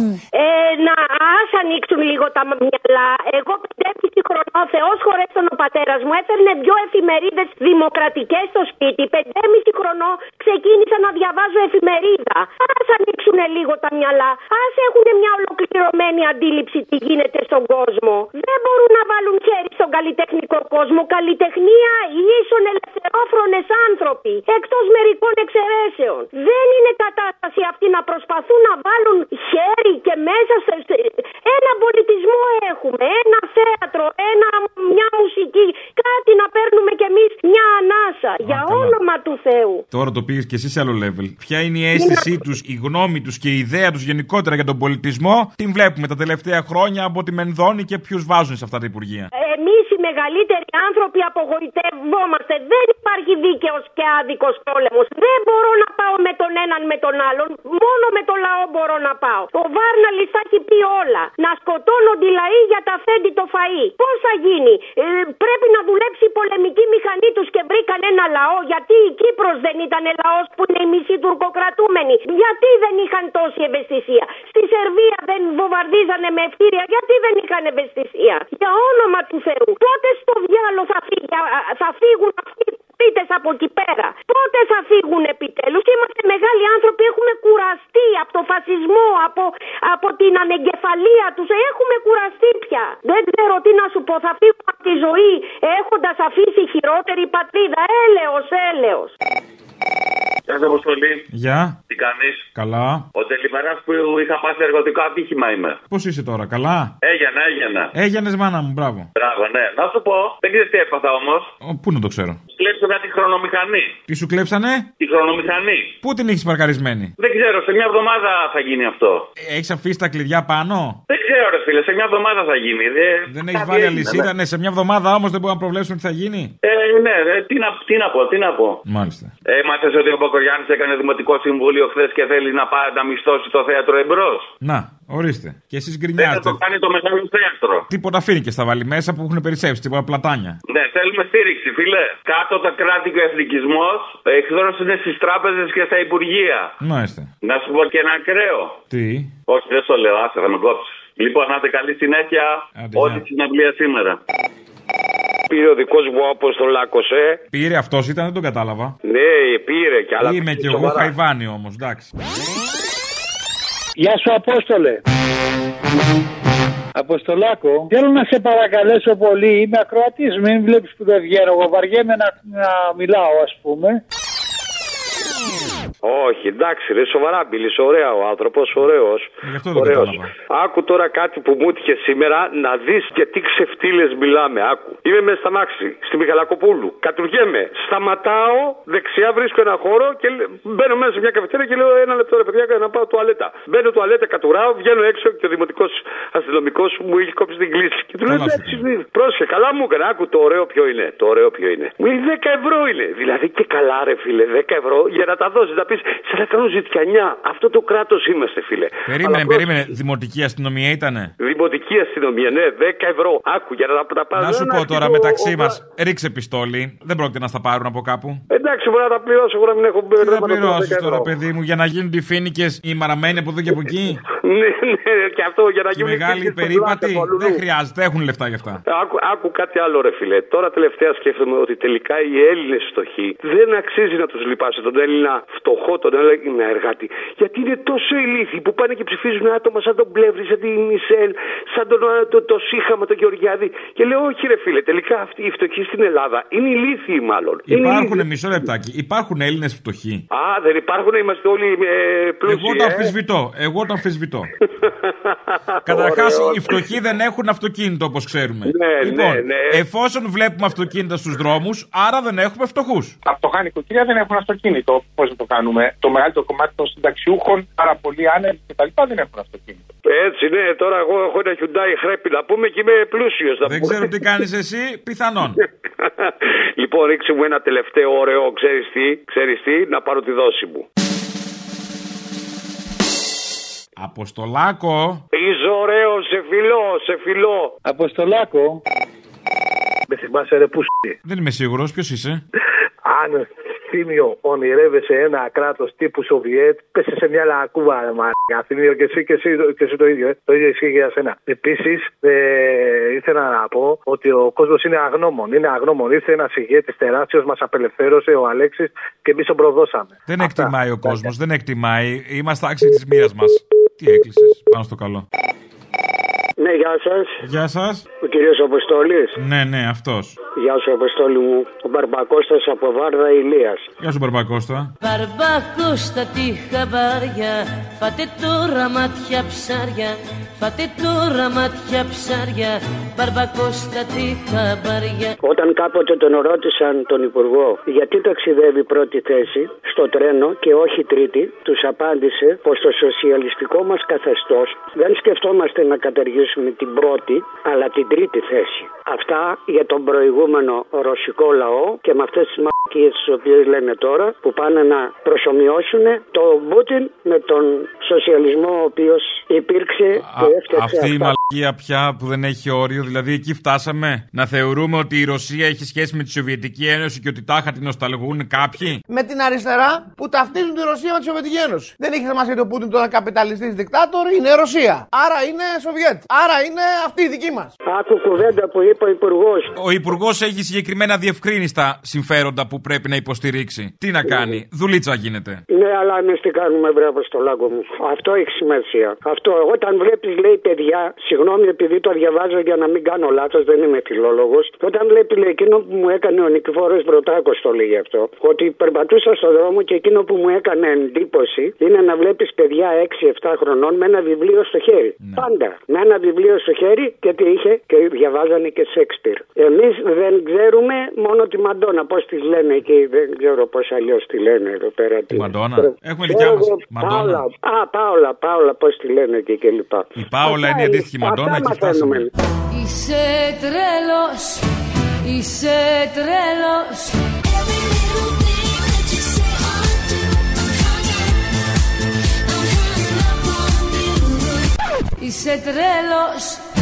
Ε, να ας ανοίξουν λίγο τα μυαλά. Εγώ 5,5 χρονών Θεός χωρέστον ο πατέρας μου έφερνε δυο εφημερίδες δημοκρατικές στο σπίτι. Πεντέμιση χρονών ξεκίνησα να διαβάζω εφημερίδα. Α ανοίξουν λίγο τα μυαλά. Α έχουν μια ολοκληρωμένη αντίληψη τι γίνεται στον κόσμο. Δεν μπορούν να βάλουν χέρι στον καλλιτεχνικό κόσμο. Καλλιτεχνία ίσον ελευθερόφρονες άνθρωποι. Εκτός μερικών εξαιρέσεων. Δεν είναι κατάσταση αυτή να προσπαθούν να βάλουν χέρι και μέσα σε. σε- Ένα πολιτισμό έχουμε. Ένα θέατρο. Ένα, μια μουσική. Κάτι να παίρνουμε κι εμείς μια ανάσα. Για όνομα του Θεού. Τώρα το πήγες και εσύ σε άλλο level. Ποια είναι η αίσθησή τους, η γνώμη τους και η ιδέα τους γενικότερα για τον πολιτισμό, την βλέπουμε τα τελευταία χρόνια από τη Μενδώνη και ποιους βάζουν σε αυτά τα υπουργεία. Εμείς οι μεγαλύτεροι άνθρωποι απογοητευόμαστε. Δεν υπάρχει δίκαιος και άδικος πόλεμος. Δεν μπορώ να πάω με τον έναν με τον άλλον. Μόνο με το λαό μπορώ να πάω. Ο Βάρναλη θα έχει πει όλα. Να σκοτώνονται οι λαοί για τα φέντη το φαΐ. Πώς θα γίνει; Ε, πρέπει να δουλέψει η πολεμική μηχανή τους και βρήκαν ένα λαό. Γιατί η Κύπρος δεν ήταν λαός που είναι οι μισοί τουρκοκρατούμενοι. Γιατί δεν είχαν τόση ευαισθησία; Στη Σερβία δεν βομβαρδίζανε με ευτήρια. Γιατί δεν είχαν ευαισθησία; Για όνομα του Θεού. Πότε στο διάλογο θα, φύγει, α, α, θα φύγουν αυτοί οι πολίτες από εκεί πέρα; Πότε θα φύγουν επιτέλους; Είμαστε μεγάλοι άνθρωποι. Έχουμε κουραστεί από το φασισμό, από, από την ανεγκεφαλία τους. Έχουμε κουραστεί πια. Δεν ξέρω τι να σου πω. Θα φύγουμε από τη ζωή έχοντας αφήσει χειρότερη πατρίδα. Έλεος, έλεος. Γεια σας, Αποστολή. Γεια. Τι κάνεις; Καλά. Ο τελημερά που είχα πάθει εργοτικό ατύχημα είμαι. Πώς είσαι τώρα, καλά; Έγινα, έγινα. Έγινες μάνα μου, μπράβο. Μπράβο, ναι. Να σου πω, δεν ξέρεις τι έπαθα όμως. Ο, πού να το ξέρω; Κλέψανε τη χρονομηχανή. Τι σου κλέψανε, Τη χρονομηχανή. πού την έχεις παρκαρισμένη; Δεν ξέρω, σε μια εβδομάδα θα γίνει αυτό. Έχεις αφήσει τα κλειδιά πάνω; Δεν ξέρω, ρε φίλε, σε μια εβδομάδα θα γίνει. Δεν, Δεν έχεις κάτι βάλει έγινε, αλυσίδα, ναι. ναι, σε μια εβδομάδα όμως δεν μπορούμε να προβλέψουμε τι θα γίνει; Ε, ναι, ναι, τι να, τι να πω, τι να πω. Μάλιστα. Έμαθες ότι ο Μπακογιάννης έκανε δημοτικό συμβούλιο χθες και θέλει να πάει να μισθώσει το θέατρο εμπρός; Να, ορίστε. Και εσείς Δεν θα γκρινιάζετε. το κάνει το μεγάλο θέατρο. Τίποτα φίνικε θα βάλει μέσα που έχουν περισσέψει, τίποτα πλατάνια. Ναι, θέλουμε στήριξη, φίλε. Κάτω τα κράτη και ο εθνικισμός, εχθρό είναι στις τράπεζες και στα υπουργεία. Μάλιστα. Να σου πω και ένα ακραίο. Τι; Όχι, δεν στο λέω, άσε, θα με κόψεις. Λοιπόν, να είστε καλή συνέχεια. Όλη τη συναυλία σήμερα. Πήρε ο δικός μου Αποστολάκο, ε. Πήρε αυτός ήταν, δεν τον κατάλαβα. Ναι, πήρε και άλλα. Είμαι κι εγώ σοβαρά. χαϊβάνι όμως, εντάξει. Γεια σου Απόστολε. Αποστολάκο, θέλω να σε παρακαλέσω πολύ. Είμαι ακροατής. Μην βλέπεις που δεν βγαίνω. Εγώ βαριέμαι να, να μιλάω, ας πούμε. Όχι, εντάξει, ρε, σοβαρά μιλή. Ωραία ο άνθρωπος, ωραίος. αυτό δεν κατάλαβα. Άκου τώρα κάτι που μου έτυχε σήμερα να δεις και τι ξεφτύλες μιλάμε. Άκου. Είμαι μέσα στα μάξι, στη Μιχαλακοπούλου. Κατουργέμαι. Σταματάω, δεξιά βρίσκω ένα χώρο και λέ- μπαίνω μέσα σε μια καφετέρια και λέω ένα λεπτό ρε παιδιά να πάω τουαλέτα. Μπαίνω τουαλέτα, κατουράω, βγαίνω έξω και ο δημοτικός αστυνομικός μου είχε κόψει την κλίση. Και του λέω εντάξει, πρόσχε, καλά μου έκανε. Άκου το ωραίο ποιο είναι. Το ωραίο ποιο είναι. Μου λέει 10 ευρώ είναι. Δηλαδή και καλά ρε φίλε, 10 ευρώ για να τα δώσεις. Να πεις σε να κάνω ζητιανιά. Αυτό το κράτος είμαστε φίλε. Περίμενε, Αλλά περίμενε. Δημοτική αστυνομία ήτανε; Δημοτική αστυνομία, ναι, 10 ευρώ. Άκου για να τα, τα πάρω. Να σου Ένα πω τώρα αρχικό- μεταξύ μας, ρίξε πιστόλι. Δεν πρόκειται να στα πάρουν από κάπου. Εντάξει, μπορεί να τα πληρώσω, εγώ να μην έχω Τι μπέρδεμα. θα να πληρώσω πληρώσεις 10 τώρα, ευρώ. παιδί μου, για να γίνουν οι φίνικες οι μαραμένοι από εδώ και από εκεί; Ναι, ναι, και αυτό για να Οι γίνουν μεγάλοι φοιτητές περίπατοι στο Λουλού. δεν χρειάζεται, έχουν λεφτά γι' αυτά. Άκου, άκου κάτι άλλο, ρε φιλέ. Τώρα τελευταία σκέφτομαι ότι τελικά οι Έλληνες φτωχοί δεν αξίζει να τους λυπάσαι τον Έλληνα φτωχό, τον Έλληνα εργάτη. Γιατί είναι τόσο ηλίθιοι που πάνε και ψηφίζουν άτομα σαν τον Πλεύρη, σαν την Μισελ, σαν τον, ε, το, το Σύχαμα, τον Γεωργιάδη. Και λέω, Όχι, ρε φίλε, τελικά αυτοί οι φτωχοί στην Ελλάδα είναι ηλίθιοι μάλλον. Είναι Υπάρχουν, ηλίθιοι. μισό λεπτάκι, υπάρχουν Έλληνες φτωχοί; Α, δεν υπάρχουν, είμαστε όλοι ε, πλούσιοι. Εγώ το ε. αμφισβητώ. Εγώ το αμφισβητώ. Καταρχάς, Ωραίο. οι φτωχοί δεν έχουν αυτοκίνητο όπως ξέρουμε. Ναι, λοιπόν, ναι, ναι. εφόσον βλέπουμε αυτοκίνητα στους δρόμους, άρα δεν έχουμε φτωχούς. Τα φτωχά νοικοκυριά δεν έχουν αυτοκίνητο. Πώς να το κάνουμε; Το μεγαλύτερο κομμάτι των συνταξιούχων, πάρα πολλοί άνεργοι κτλ. δεν έχουν αυτοκίνητο. Έτσι, ναι, τώρα εγώ έχω ένα Hyundai χρέπι να πούμε και είμαι πλούσιος. Δεν ξέρω τι κάνεις εσύ, πιθανόν. λοιπόν, ρίξε μου ένα τελευταίο ωραίο, ξέρεις τι, ξέρεις τι, να πάρω τη δόση μου. Αποστολάκο. Είσαι ωραίο, σε φιλό, σε φιλό. Αποστολάκο. Με θυμάσαι ρε που Δεν είμαι σίγουρος, ποιος είσαι. Αν θύμιο ονειρεύεσαι ένα κράτος τύπου Σοβιέτ, πέσε σε μια λακκούβα, ρε μα. Αθηνίο και εσύ και εσύ, και εσύ το ίδιο. Ε. Το ίδιο ισχύει και για σένα. Επίσης, ε, ήθελα να πω ότι ο κόσμος είναι αγνώμων. Είναι αγνώμων. Ήρθε ένας ηγέτης τεράστιος, μας απελευθέρωσε ο Αλέξης και εμείς τον προδώσαμε. Δεν εκτιμάει ο κόσμος, δεν εκτιμάει. Είμαστε άξιοι της μοίρα μας. Τι έκλεισες πάνω στο καλό. Ναι, γεια σας. Γεια σας. Ο κύριος Αποστόλης. Ναι, ναι, αυτός. Γεια σου, Αποστόλη μου. Ο Μπαρμπακώστας από Βάρδα Ηλίας. Γεια σου, Μπαρμπακώστα. Μπαρμπακώστα τη χαμπάρια. Φάτε τώρα μάτια ψάρια. Φάτε τώρα μάτια ψάρια. Μπαρμπακώστα τη χαμπάρια. Όταν κάποτε τον ρώτησαν τον Υπουργό γιατί ταξιδεύει πρώτη θέση στο τρένο και όχι τρίτη, τους απάντησε πως το σοσιαλιστικό μας καθεστώς δεν σκεφτόμαστε να καταργήσουμε την πρώτη, αλλά την τρίτη θέση. Αυτά για τον προηγούμενο ρωσικό λαό και με αυτές τις μαλακίε τις οποίες λένε τώρα που πάνε να προσωμιώσουν τον Πούτιν με τον σοσιαλισμό ο οποίος υπήρξε και έφτιαξε Αυτή η αυτά. μαλακία πια που δεν έχει όριο, δηλαδή εκεί φτάσαμε να θεωρούμε ότι η Ρωσία έχει σχέση με τη Σοβιετική Ένωση και ότι τάχα την νοσταλγούν κάποιοι; Με την αριστερά που ταυτίζουν τη Ρωσία με τη Σοβιετική Ένωση. Δεν έχει σημασία ότι ο Πούτιν τώρα καπιταλιστής δικτάτορ είναι Ρωσία. Άρα είναι Σοβιέτ. Άρα είναι αυτή η δική μας. Άκου κουβέντα που είπε ο Υπουργός. Ο Υπουργός έχει συγκεκριμένα διευκρίνηστα συμφέροντα που πρέπει να υποστηρίξει. Τι να κάνει, δουλίτσα γίνεται. Ναι, αλλά εμείς τι κάνουμε, μπράβο στο λάγκο μου. Αυτό έχει σημασία. Αυτό, όταν βλέπεις, λέει παιδιά, συγγνώμη επειδή το διαβάζω για να μην κάνω λάθος, δεν είμαι φιλόλογος. Όταν βλέπεις, λέει, εκείνο που μου έκανε ο Νικηφόρο Μπροτάκο το λέει αυτό. Ότι περπατούσα στο δρόμο και εκείνο που μου έκανε εντύπωση είναι να βλέπεις παιδιά 6-7 χρονών με ένα βιβλίο στο χέρι. Πάντα. Με ένα βιβλίο στο χέρι και τι είχε και διαβάζανε και Σέξπιρ. Εμείς δεν ξέρουμε μόνο τη Μαντόνα, πώς τη λένε εκεί, δεν ξέρω πώς αλλιώς τη λένε εδώ πέρα. Τη Μαντόνα. Έχουμε δικιά μας. Μαντόνα. Πάολα. Α, Πάολα, Πάολα, πώς τη λένε εκεί και λοιπά. Η Πάολα είναι η αντίστοιχη Μαντόνα και φτάσαμε. Είσαι τρέλος, είσαι τρέλος Είσαι τρέλος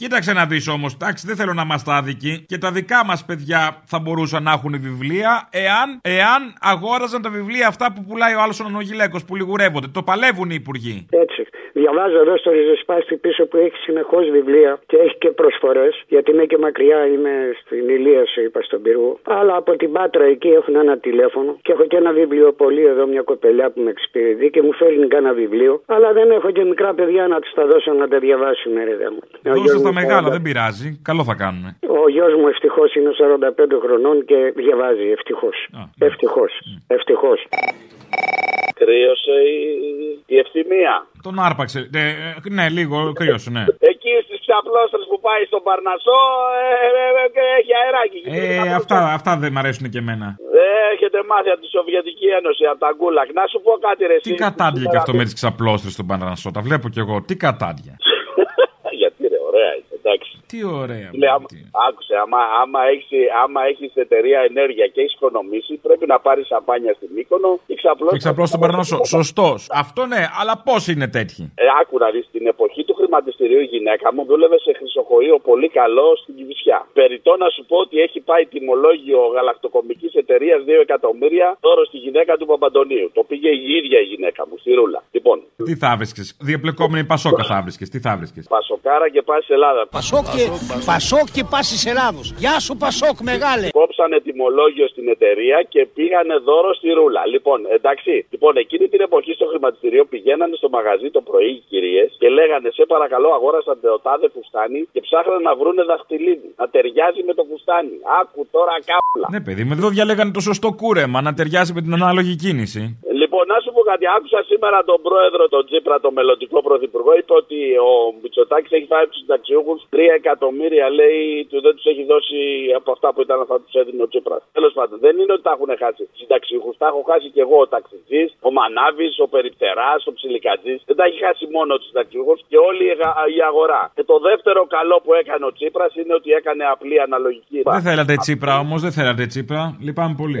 Κοίταξε να δεις όμως, εντάξει, δεν θέλω να είμαστε άδικοι. Και τα δικά μας παιδιά θα μπορούσαν να έχουν βιβλία εάν, εάν αγόραζαν τα βιβλία αυτά που πουλάει ο άλλος ο Νανογιλέκο που λιγουρεύονται. Το παλεύουν οι υπουργοί. Έτσι. Διαβάζω εδώ στο ριζοσπάστη πίσω που έχει συνεχώς βιβλία και έχει και προσφορές. Γιατί είναι και μακριά, είμαι στην Ηλία, σου είπα στον πύργο. Αλλά από την Πάτρα εκεί έχουν ένα τηλέφωνο και έχω και ένα βιβλιοπολί εδώ, μια κοπελιά που με εξυπηρετεί και μου φέρνει κάνα βιβλίο. Αλλά δεν έχω και μικρά παιδιά να τους τα δώσω να τα διαβάσουν, ρε δέμα. Δώσε τα μεγάλα, δεν πειράζει. Καλό θα κάνουν. Ο γιος μου ευτυχώς είναι 45 χρονών και διαβάζει. Ευτυχώς. Ευτυχώς. Ευτυχώς. Κρύωσε η, η ευθυμία. Τον άρπαξε. Ε, ε, ναι, λίγο κρύωσε, ναι. Εκεί στις ξαπλώστρε που πάει στον Παρνασό ε, ε, ε, έχει αεράκι. Ε, αυτά, αυτά δεν μ' αρέσουν και εμένα. Δεν έχετε μάθει από τη Σοβιετική Ένωση, από τα γκούλακ. Να σου πω κάτι ρε Τι κατάντια και αυτό με τις ξαπλώστρες στον Πανανασό. Τα βλέπω κι εγώ. Τι κατάντια. Γιατί ρε, ωραία είναι, εντάξει. Τι ωραία. Λέει, άμα, άκουσε, άμα, άμα έχεις, άμα έχεις εταιρεία ενέργεια και έχεις οικονομήσει, πρέπει να πάρεις σαμπάνια στην Μύκονο και ξαπλώσει. Και ξαπλώ στον Πανανασό. Σωστός. Αυτό ναι, αλλά πώς είναι τέτοιοι; Ε, άκου να δεις, στην εποχή του χρηματιστηρίου η γυναίκα μου δούλευε σε χρυσοχοείο πολύ καλό στην Κυβισιά. Περιτώ να σου πω ότι έχει πάει τιμολόγιο γαλακτοκομικής εταιρείας 2 εκατομμύρια τώρα στη γυναίκα του Παπαντονίου. Το πήγε η ίδια η γυναίκα μου, στη Ρούλα. Λοιπόν, Τι θα βρίσκε. Διαπλεκόμενη Πασόκα θα βρίσκε. Τι θα βρίσκε. Πασοκάρα και πας Ελλάδα. Πασόκ και, Πασόκ και πάση Ελλάδος. Γεια σου Πασόκ μεγάλε. Κόψανε τιμολόγιο στην εταιρεία και πήγανε δώρο στη ρούλα. Λοιπόν, εντάξει. Λοιπόν, εκείνη την εποχή στο χρηματιστήριο πηγαίνανε στο μαγαζί το πρωί οι κυρίες και λέγανε Σε παρακαλώ, αγόρασαν το τάδε φουστάνι και ψάχναν να βρούνε δαχτυλίδι. Να ταιριάζει με το φουστάνι. Άκου τώρα κάπλα. Ναι, παιδί μου, εδώ διαλέγανε το σωστό κούρεμα να ταιριάζει με την ανάλογη κίνηση. Λοιπόν, να σου πω κάτι. Άκουσα σήμερα τον πρόεδρο, τον Τσίπρα, τον μελλοντικό πρωθυπουργό, είπε ότι ο Μητσοτάκης έχει φάει από τους συνταξιούχους 3 εκατομμύρια, λέει, του δεν τους έχει δώσει από αυτά που ήταν αυτά που τους έδινε ο Τσίπρας. Τέλος πάντων, δεν είναι ότι τα έχουν χάσει οι συνταξιούχους, τα έχω χάσει και εγώ ο ταξιτζής, ο Μανάβης, ο Περιπτεράς, ο Ψιλικατζής. Δεν τα έχει χάσει μόνο τους συνταξιούχους και όλη η αγα- η αγορά. Και το δεύτερο καλό που έκανε ο Τσίπρας είναι ότι έκανε απλή αναλογική. Δεν θέλατε Τσίπρα όμως, δεν θέλατε Τσίπρα. Λυπάμαι πολύ.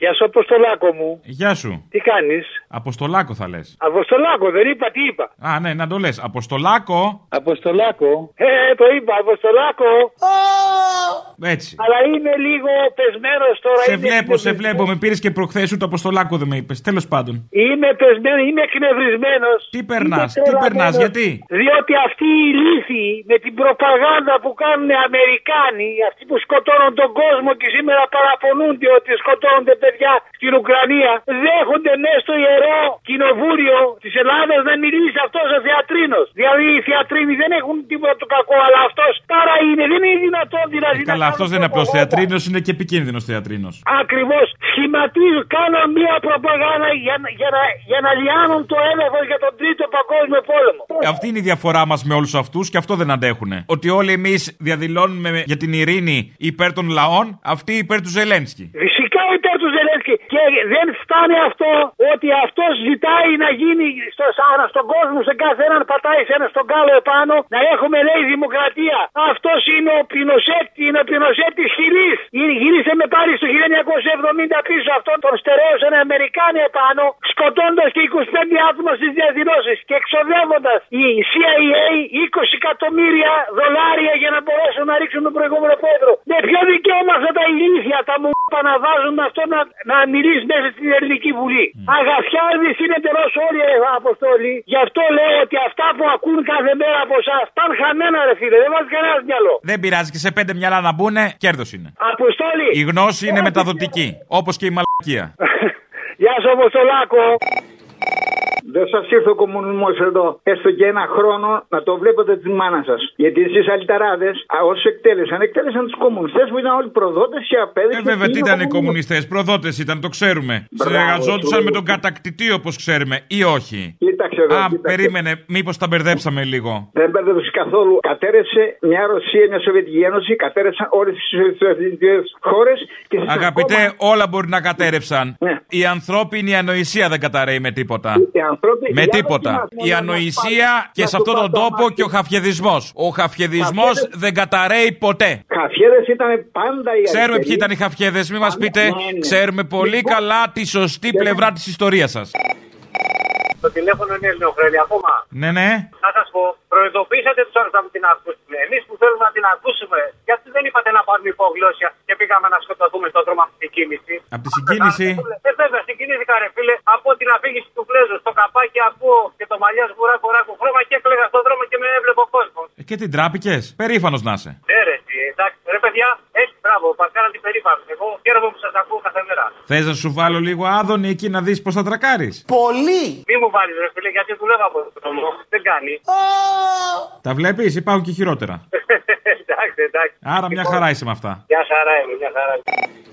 Γεια σου, Αποστολάκο μου. Γεια σου. Τι κάνεις; Αποστολάκο θα λες. Αποστολάκο, δεν είπα, τι είπα. Α, ναι, να το λες. Αποστολάκο. Αποστολάκο. Ε, το είπα, Αποστολάκο. Έτσι. Αλλά είναι λίγο πεσμένος τώρα. Σε είναι βλέπω, σε εκνευρισμένος. βλέπω. Με πήρες και προχθές ούτε Αποστολάκο δεν με είπες. Τέλος πάντων. Είμαι πεσμένος, είμαι εκνευρισμένος. Τι περνάς, τι περνάς, γιατί; Διότι αυτοί οι λύθοι με την προπαγάνδα που κάνουν οι Αμερικάνοι, αυτοί που σκοτώνουν τον κόσμο και σήμερα παραπονούνται ότι σκοτώνονται παιδιά στην Ουκρανία, δέχονται μέσα στο ιερό κοινοβούλιο της Ελλάδα να μιλήσει αυτός ο θεατρίνος. Δηλαδή οι θεατρίνοι δεν έχουν τίποτα το κακό, αλλά αυτός πάρα είναι. Δεν είναι δυνατόν δηλαδή. Καλά, αυτός δεν είναι απλός θεατρίνος, είναι και επικίνδυνος θεατρίνος. Ακριβώς. Σχηματίζουν, κάνουν μια προπαγάνδα για, να- για, να, για να λιάνουν το έλεγχο για τον Τρίτο Παγκόσμιο Πόλεμο. Αυτή είναι η διαφορά μας με όλους αυτούς και αυτό δεν αντέχουν. Ότι όλοι εμείς διαδηλώνουμε για την ειρήνη υπέρ των λαών, αυτοί υπέρ του Ζελένσκι. Φυσικά υπέρ του Ζελένσκι. Και δεν φτάνει αυτό ότι αυτός ζητάει να γίνει στο, σαν, στον κόσμο, σε κάθε έναν πατάει σε ένα στον κάλο επάνω, να έχουμε λέει δημοκρατία. Αυτός είναι ο Πινοσέτ, είναι ο Πινοσέτ τη Χιλή. Γύρισε με πάλι στο 1970 πίσω. Αυτόν τον στερέωσαν οι Αμερικάνοι επάνω, σκοτώντας και 25 άτομα στις διαδηλώσεις και εξοδεύοντας η CIA 20 εκατομμύρια δολάρια για να μπορέσουν να ρίξουν τον προηγούμενο πρόεδρο. Με ποιο δικαίωμα αυτά τα ηλίθια τα μου να βάζουν αυτό να, να μιλήσει μέσα στην Ελληνική Βουλή. Αγαθιάδης είναι τελώ όλοι ρε αποστόλοι. Γι' αυτό λέω ότι αυτά που ακούν κάθε μέρα από εσάς πάνε χαμένα ρε φίλε. Δεν βάζεις κανένας μυαλό. Δεν πειράζει και σε πέντε μυαλά να μπουνε, κέρδος είναι. Αποστόλη. Η γνώση είναι μεταδοτική, όπως και η μαλακία. Γεια σου Αποστολάκο. Δεν σας ήρθε ο κομμουνισμός εδώ, έστω και ένα χρόνο, να το βλέπετε τη μάνα σας. Γιατί εσείς αλυταράδες, όσου εκτέλεσαν, εκτέλεσαν τους κομμουνιστές που ήταν όλοι προδότες και απέδειξαν. Ε, βέβαια, τι είναι ο ήταν οι κομμουνισμός. κομμουνιστές, προδότες ήταν, το ξέρουμε. Μπράβο, Συνεργαζόντουσαν του. με τον κατακτητή, όπως ξέρουμε, ή όχι. Κοίταξε εδώ. Α, κοίταξε. περίμενε, μήπως τα μπερδέψαμε λίγο. Δεν μπέρδευσε καθόλου. Κατέρευσε μια Ρωσία, μια Σοβιετική Ένωση, κατέρευσαν όλες τις σοβιετικές χώρες και στις Αγαπητέ, όλα μπορεί να κατέρευσαν. Ναι. Η ανθρώπινη ανοησία δεν καταραίει με τίποτα. Οι άνθρωποι- Με οι τίποτα. άνθρωποι μας Η μόνο να ανοησία πάνε- και να σε του αυτόν τον πάνε το τόπο μάτι. και ο χαφιεδισμός. Ο χαφιεδισμός Χαφιέδες- δεν καταραίει ποτέ. Χαφιέδες ήταν πάντα οι Ξέρουμε αριστεροί. ποιοι ήταν οι χαφιέδες, μην μας πείτε. ναι, ναι. Ξέρουμε πολύ Λοιπόν, καλά τη σωστή πλευρά της ιστορίας σας. Το τηλέφωνο είναι ελληνοφρένη ακόμα. Ναι, ναι. Να σας πω, προειδοποίησατε τους άλλους να μην την ακούσουν. Εμείς που θέλουμε να την ακούσουμε, γιατί δεν είπατε να πάρουμε υπογλώσια και πήγαμε να σκοτωθούμε στον δρόμο αυτή την κίνηση. Από τη συγκίνηση. Ε, βέβαια, συγκινήθηκα ρε φίλε από την αφήγηση του Φλέζου. Στο καπάκι ακούω και το μαλλιάς σγουρά κοράκου χρώμα και έκλαιγα στον δρόμο και με έβλεπε ο κόσμος. Ε, Και την τράπηκες. Περήφανος να είσαι. Ε, ρε, εσύ, εντάξει, ρε παιδιά, έτσι, μπράβο, παρκάρα την περήφανο. Εγώ χαίρομαι που σας ακούω κάθε μέρα. Θες να σου βάλω λίγο άδωνη εκεί να δεις πώς θα τρακάρεις; Πολύ! Μη μου βάλεις, ρε φίλε, γιατί δουλεύω από τον δρόμο. Δεν κάνει. Τα βλέπεις, υπάρχουν και χειρότερα; εντάξει, εντάξει. Άρα μια χαρά είσαι με αυτά. Μια χαρά είμαι, μια χαρά είμαι.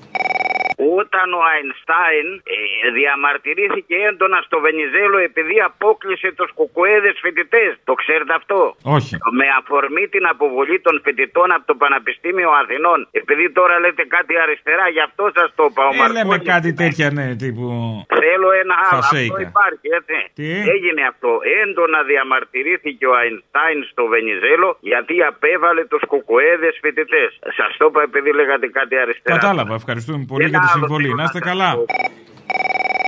Όταν ο Αϊνστάιν ε, διαμαρτυρήθηκε έντονα στο Βενιζέλο επειδή απόκλεισε τους κουκουέδες φοιτητές. Το ξέρετε αυτό; Όχι. Με αφορμή την αποβολή των φοιτητών από το Πανεπιστήμιο Αθηνών. Επειδή τώρα λέτε κάτι αριστερά, γι' αυτό σας το είπα. Ο Ε, λέμε Μαρκόνης. κάτι τέτοια, ναι, τύπου. Θέλω ένα άλλο. Αυτό Φασέικα. υπάρχει, έτσι. Τι; Έγινε αυτό. Έντονα διαμαρτυρήθηκε ο Αϊνστάιν στο Βενιζέλο γιατί απέβαλε τους κουκουέδες φοιτητές. Σας το είπα επειδή λέγατε κάτι αριστερά. Κατάλαβα, ευχαριστούμε πολύ Ένα για τη άλλο συμβολή. θέλω Να να είστε σας καλά.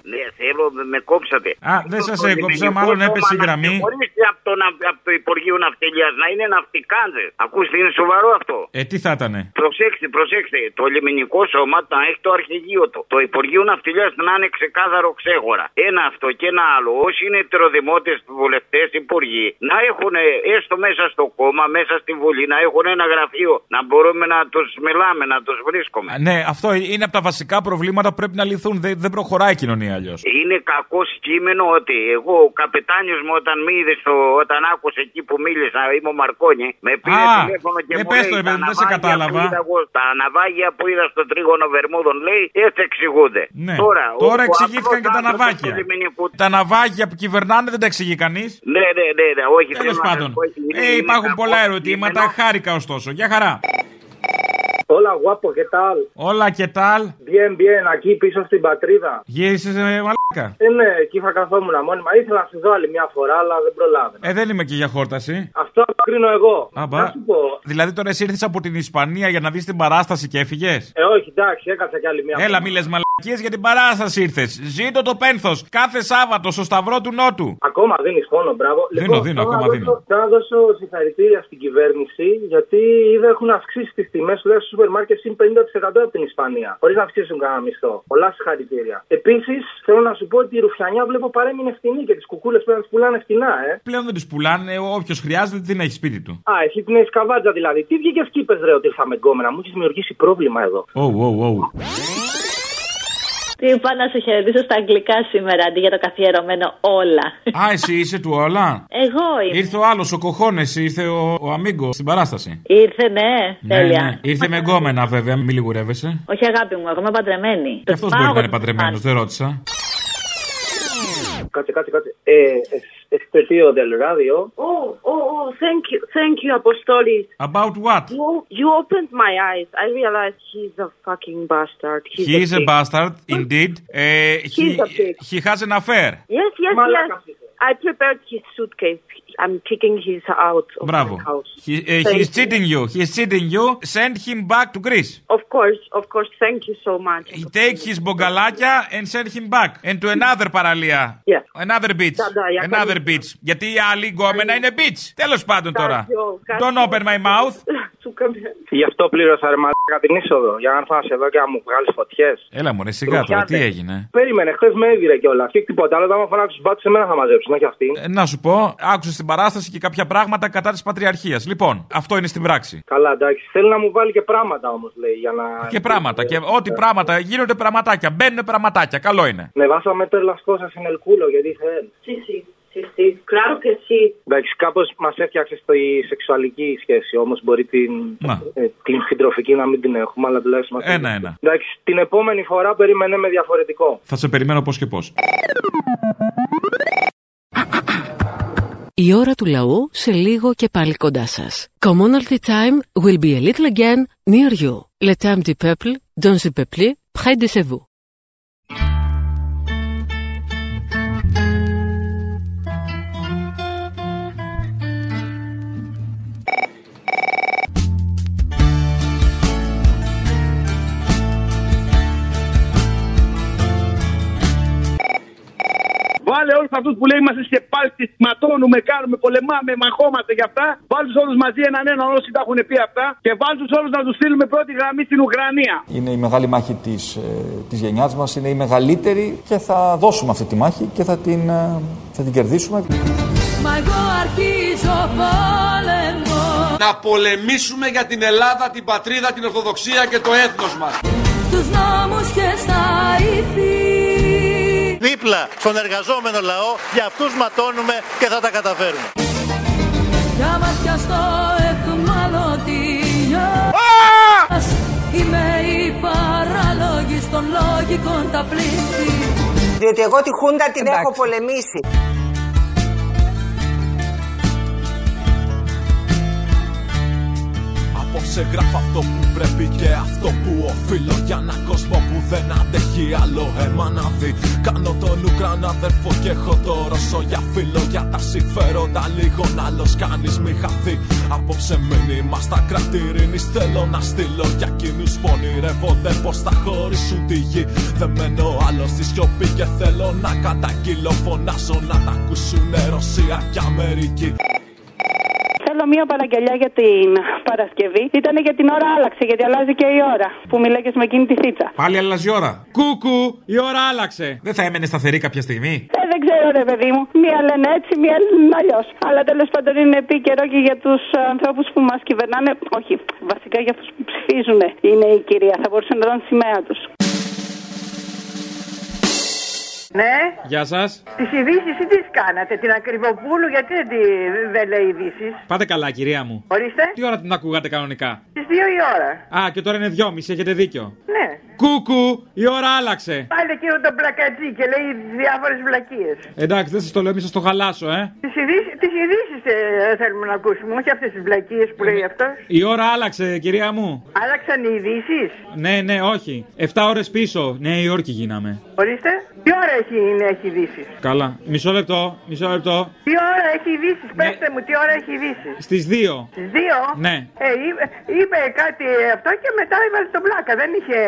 Πω. Ναι, θέλω, με κόψατε. Α, δεν σας έκοψα, μάλλον έπεσε η γραμμή. Χωρίς από το, να- από το Υπουργείο Ναυτιλίας να είναι ναυτικάνδες. Ακούστε, είναι σοβαρό αυτό. Ε, τι θα ήτανε; Προσέξτε, προσέξτε. Το λιμενικό σώμα να έχει το αρχηγείο του. Το Υπουργείο Ναυτιλίας να είναι ξεκάθαρο ξέχωρα. Ένα αυτό και ένα άλλο. Όσοι είναι ετεροδημότε, βουλευτές, υπουργοί, να έχουν έστω μέσα στο κόμμα, μέσα στη Βουλή, να έχουν ένα γραφείο. Να μπορούμε να τους μιλάμε, να τους βρίσκουμε. Α, Ναι, αυτό είναι από τα βασικά προβλήματα που πρέπει να λυθούν. Δεν, δεν προχωράει η κοινωνία αλλιώς. Είναι κακό κείμενο ότι εγώ ο καπετάνιος μου όταν με είδες στο, όταν άκουσε εκεί που μίλησα, είμαι ο Μαρκόνι, με πήρε Α, τηλέφωνο και ε, μου πες λέει το, ρε τα παιδί, δεν σε ναυάγια κατάλαβα. που είδα εγώ, τα ναυάγια που είδα στο τρίγωνο Βερμούδων λέει έτσι εξηγούνται. Ναι. Τώρα, Τώρα ο- ο εξηγήθηκαν απλός και τα άνθρωπος ναυάγια. του λιμενικού- Τα ναυάγια που κυβερνάνε δεν τα εξηγεί κανείς. Ναι, ναι, ναι, ναι, όχι. Τέλος θέλω να πάντων. σας πω, είναι- Ε, είναι υπάρχουν κακό πολλά ερωτήματα. κείμενο. Χάρηκα ωστόσο. Για χαρά. Hola, guapo, ¿qué tal? Όλα και τάλ. Bien, bien, aquí πίσω στην πατρίδα. Γύρισες μαλάκα. Ε, ναι, εκεί θα καθόμουν μόνιμα. Ήθελα να σε δω άλλη μια φορά, αλλά δεν προλάβαινα. Ε, δεν είμαι και για χόρταση. Αυτό το κρίνω εγώ. Άμπα. Να σου πω. Δηλαδή τώρα εσύ ήρθες από την Ισπανία για να δεις την παράσταση και έφυγες; Ε, όχι, εντάξει, έκατσα κι άλλη μια Έλα, μη λες μαλακίες για την παράσταση ήρθες. Ζήτω το πένθος κάθε Σάββατο στο Σταυρό του Νότου. Ακόμα δίνεις χρόνο, μπράβο. Δίνω, δίνω, θέλω ακόμα να δίνω. δώσω- Θέλω να δώσω συγχαρητήρια στην κυβέρνηση γιατί είδα έχουν αυξήσει τις τιμές του στο σούπερ μάρκετ συν 50% από την Ισπανία. Χωρίς να αυξήσουν κανένα μισθό. Πολλά συγχαρητήρια. Επίσης θέλω να σου πω ότι η ρουφιανιά βλέπω παρέμεινε φτηνή και τις κουκούλες πρέπει να τις πουλάνε φτηνά, ε. Πλέον δεν του πουλάνε, όποιος χρειάζεται την έχει σπίτι του. Α, εσύ την έχει καβάτζα δηλαδή. Τι βγήκε και είπε, ρε, ότι ήρθαμε γκόμενα. Μου έχει δημιουργήσει πρόβλημα εδώ. Oh, oh, oh. Τι είπα να σε χαιρετήσω στα αγγλικά σήμερα αντί για το καθιερωμένο όλα. Α, εσύ είσαι του όλα. Εγώ είμαι. Ήρθε ο άλλος, ο κοχώνες, ήρθε ο, ο Αμίγκο στην παράσταση. Ήρθε, ναι. Ναι, Τέλεια. ναι. Ήρθε με γκόμενα βέβαια, μην λιγουρεύεσαι. Όχι, αγάπη μου, εγώ είμαι παντρεμένη. Και αυτός μπορεί να είναι παντρεμένος, δεν ρώτησα. Κάτσε, κάτσε, κάτσε. Ε, este tío del radio. Oh, oh, oh, thank you, thank you, Apostolis. About what? You, you opened my eyes. I realized he's a fucking bastard. He's He is a pig. bastard, indeed. Uh, He's he, a pig. he has an affair. Yes, yes, yes. I prepared his suitcase. I'm kicking his out of Bravo. my house. He, uh, Thank he is you. cheating you. He is cheating you. Send him back to Greece. Of course, of course. Thank you so much. He take his μπογκαλάκια and send him back. And to another παραλία. Yeah. Another beach. yeah, Another beach. Γιατί η άλλη γκόμενα είναι beach. Τέλος πάντων τώρα. Κάτσε, Don't open my mouth. Γι' αυτό πλήρωσα ρε μαλάκα την είσοδο. Για να έρθω να σε δω και να μου βγάλεις φωτιές. Έλα μωρέ, σιγά τώρα, τι έγινε; Περίμενε, χθες με έδιρε κιόλα. Και τίποτα άλλο. Όταν φωνάξει τους μπάτσου, εμένα θα μαζέψουν, όχι αυτήν. Ε, Να σου πω, άκουσε στην παράσταση και κάποια πράγματα κατά της πατριαρχίας. Λοιπόν, αυτό είναι στην πράξη. Καλά, εντάξει. Θέλει να μου βάλει και πράγματα όμως, λέει. Για να... Και πράγματα. Και ό,τι πράγματα γίνονται πραγματάκια. Μπαίνουν πραγματάκια. Καλό είναι. Me vas a meter las cosas en el culo, και dije él. Sí, sí, sí, sí. Claro que sí. Εντάξει, κάπως μας έφτιαξε στη σεξουαλική σχέση. Όμως μπορεί την, Να. ε, την συντροφική να μην την έχουμε, αλλά τουλάχιστον. μας- Ένα-ένα. Εντάξει, την επόμενη φορά περίμενε με διαφορετικό. Θα σε περιμένω πώς και πώς. Η ώρα του λαού σε λίγο και πάλι κοντά σας. Commonalty time will be a little again near you. Le temps du peuple, dans le peuple, près de chez vous. Βάλε όλους αυτούς που λέει είμαστε σε πάλι, ματώνουμε, κάνουμε, πολεμάμε, μαχόμαστε για αυτά. Βάλεις του όλους μαζί έναν έναν, όσοι τα έχουν πει αυτά. Και βάλει του όλους να τους στείλουμε πρώτη γραμμή στην Ουκρανία. Είναι η μεγάλη μάχη της, ε, της γενιάς μας, είναι η μεγαλύτερη και θα δώσουμε αυτή τη μάχη και θα την, ε, θα την κερδίσουμε. Μα εγώ αρχίζω πόλεμο Να πολεμήσουμε για την Ελλάδα, την πατρίδα, την Ορθοδοξία και το έθνος μας. Στους νόμους και στα ηθή Δίπλα στον εργαζόμενο λαό, για αυτούς ματώνουμε και θα τα καταφέρουμε. Για ματιά στο εχμαλωτίο Είμαι η παράλογη των λογικών τα πλήθη Διότι εγώ τη Χούντα την έχω πολεμήσει. Απόψε γράφω αυτό που πρέπει και αυτό που οφείλω. Για ένα κόσμο που δεν αντέχει άλλο αίμα να δει. Κάνω τον Ουκρανό αδερφό και έχω το Ρώσο για φίλο. Για τα συμφέροντα λίγων άλλος κανείς μη χαθεί. Απόψε μήνυμα στα κρατηρίνης θέλω να στείλω. Για εκείνους που ονειρεύονται πως θα χωρίσουν τη γη. Δεν μένω άλλος στη σιωπή και θέλω να καταγγείλω. Φωνάζω να τα ακούσουνε Ρωσία και Αμερική. Θέλω μία παραγγελιά για την Παρασκευή. Ήταν για την ώρα άλλαξε, γιατί αλλάζει και η ώρα. Που μιλάγες με εκείνη τη θίτσα. Πάλι αλλάζει η ώρα. Κούκου, η ώρα άλλαξε. Δεν θα έμενε σταθερή κάποια στιγμή; Ε, δεν ξέρω, ρε παιδί μου. Μία λένε έτσι, μία λένε αλλιώς. Αλλά τέλος πάντων είναι επίκαιρο και για τους ανθρώπους που μας κυβερνάνε. Όχι, βασικά για αυτούς που ψηφίζουν είναι η κυρία. Θα μπορούσε να δουν σημαία τους. Ναι, Γεια σας. τις ειδήσεις τις τις κάνατε, την Ακριβοπούλου, γιατί δεν, τη, δεν λέει ειδήσεις; Πάτε καλά, κυρία μου. Ορίστε, Τι ώρα την ακούγατε κανονικά; στις 2 η ώρα. Α, και τώρα είναι δυόμιση, έχετε δίκιο. Ναι. Κούκου, η ώρα άλλαξε. Πάλι εκείνο τον πλακατζή και λέει διάφορες βλακίες. Εντάξει, δεν σας το λέω, μη σας το χαλάσω, ε. Τις ειδήσεις ε, θέλουμε να ακούσουμε, όχι αυτές τις βλακίες που λέει αυτός. Η ώρα άλλαξε, κυρία μου. Άλλαξαν οι ειδήσεις; Ναι, ναι, όχι. 7 ώρες πίσω. Νέα Υόρκη γίναμε. Ορίστε. Τι ώρα έχει, είναι, έχει ειδήσεις; Καλά. Μισό λεπτό, μισό λεπτό. Τι ώρα έχει ειδήσεις, πέστε μου, τι ώρα έχει ειδήσεις; Στις 2. Στις δύο; Ναι. Ε, είπε, είπε κάτι αυτό και μετά έβαλε τον πλάκα. Δεν είχε,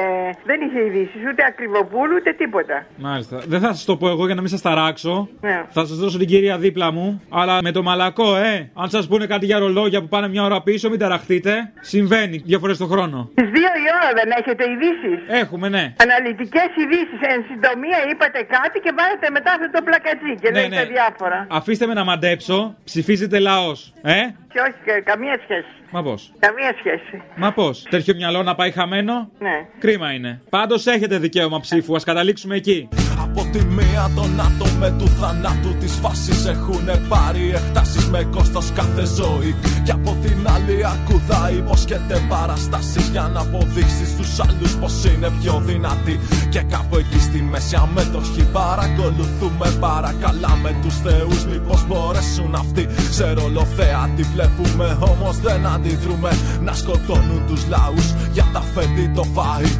δεν είχε ειδήσεις, ούτε ακριβοπούλου ούτε τίποτα. Μάλιστα. Δεν θα σας το πω εγώ για να μην σας ταράξω. Ναι. Θα σας δώσω την κυρία δίπλα μου. Αλλά με το μαλακό, ε. Αν σας πούνε κάτι για ρολόγια που πάνε μια ώρα πίσω, μην ταραχτείτε. Συμβαίνει δύο φορές το χρόνο. Στις δύο η ώρα δεν έχετε ειδήσεις; Έχουμε, ναι. Αναλυτικές ειδήσεις. Εν συντομία είπατε κάτι και βάλετε μετά αυτό το πλακατζί και Ναι, λέτε ναι. διάφορα. Αφήστε με να μαντέψω. Ψηφίζετε λαός. Ε. Και όχι, κα- καμία σχέση. Μα πώς; Καμία σχέση. Μα πώς; Τέτοιο μυαλό να πάει χαμένο; Ναι. Κρίμα είναι. Πάντως έχετε δικαίωμα ψήφου. Α καταλήξουμε εκεί. Από τη μία τον άτομε του θανάτου της φάσης έχουν πάρει εκτάσεις με κόστος κάθε ζωή Και από την άλλη ακουδά υποσχέται παραστάσεις για να αποδείξει στους άλλους πως είναι πιο δυνατή Και κάπου εκεί στη μέση αμέτωχοι παρακολουθούμε παρακαλάμε τους θεούς μήπως μπορέσουν αυτοί σε ρολοθέα τη βλέπουμε όμως δεν αντιδρούμε να σκοτώνουν τους λαούς για τα φέντη το φαΐ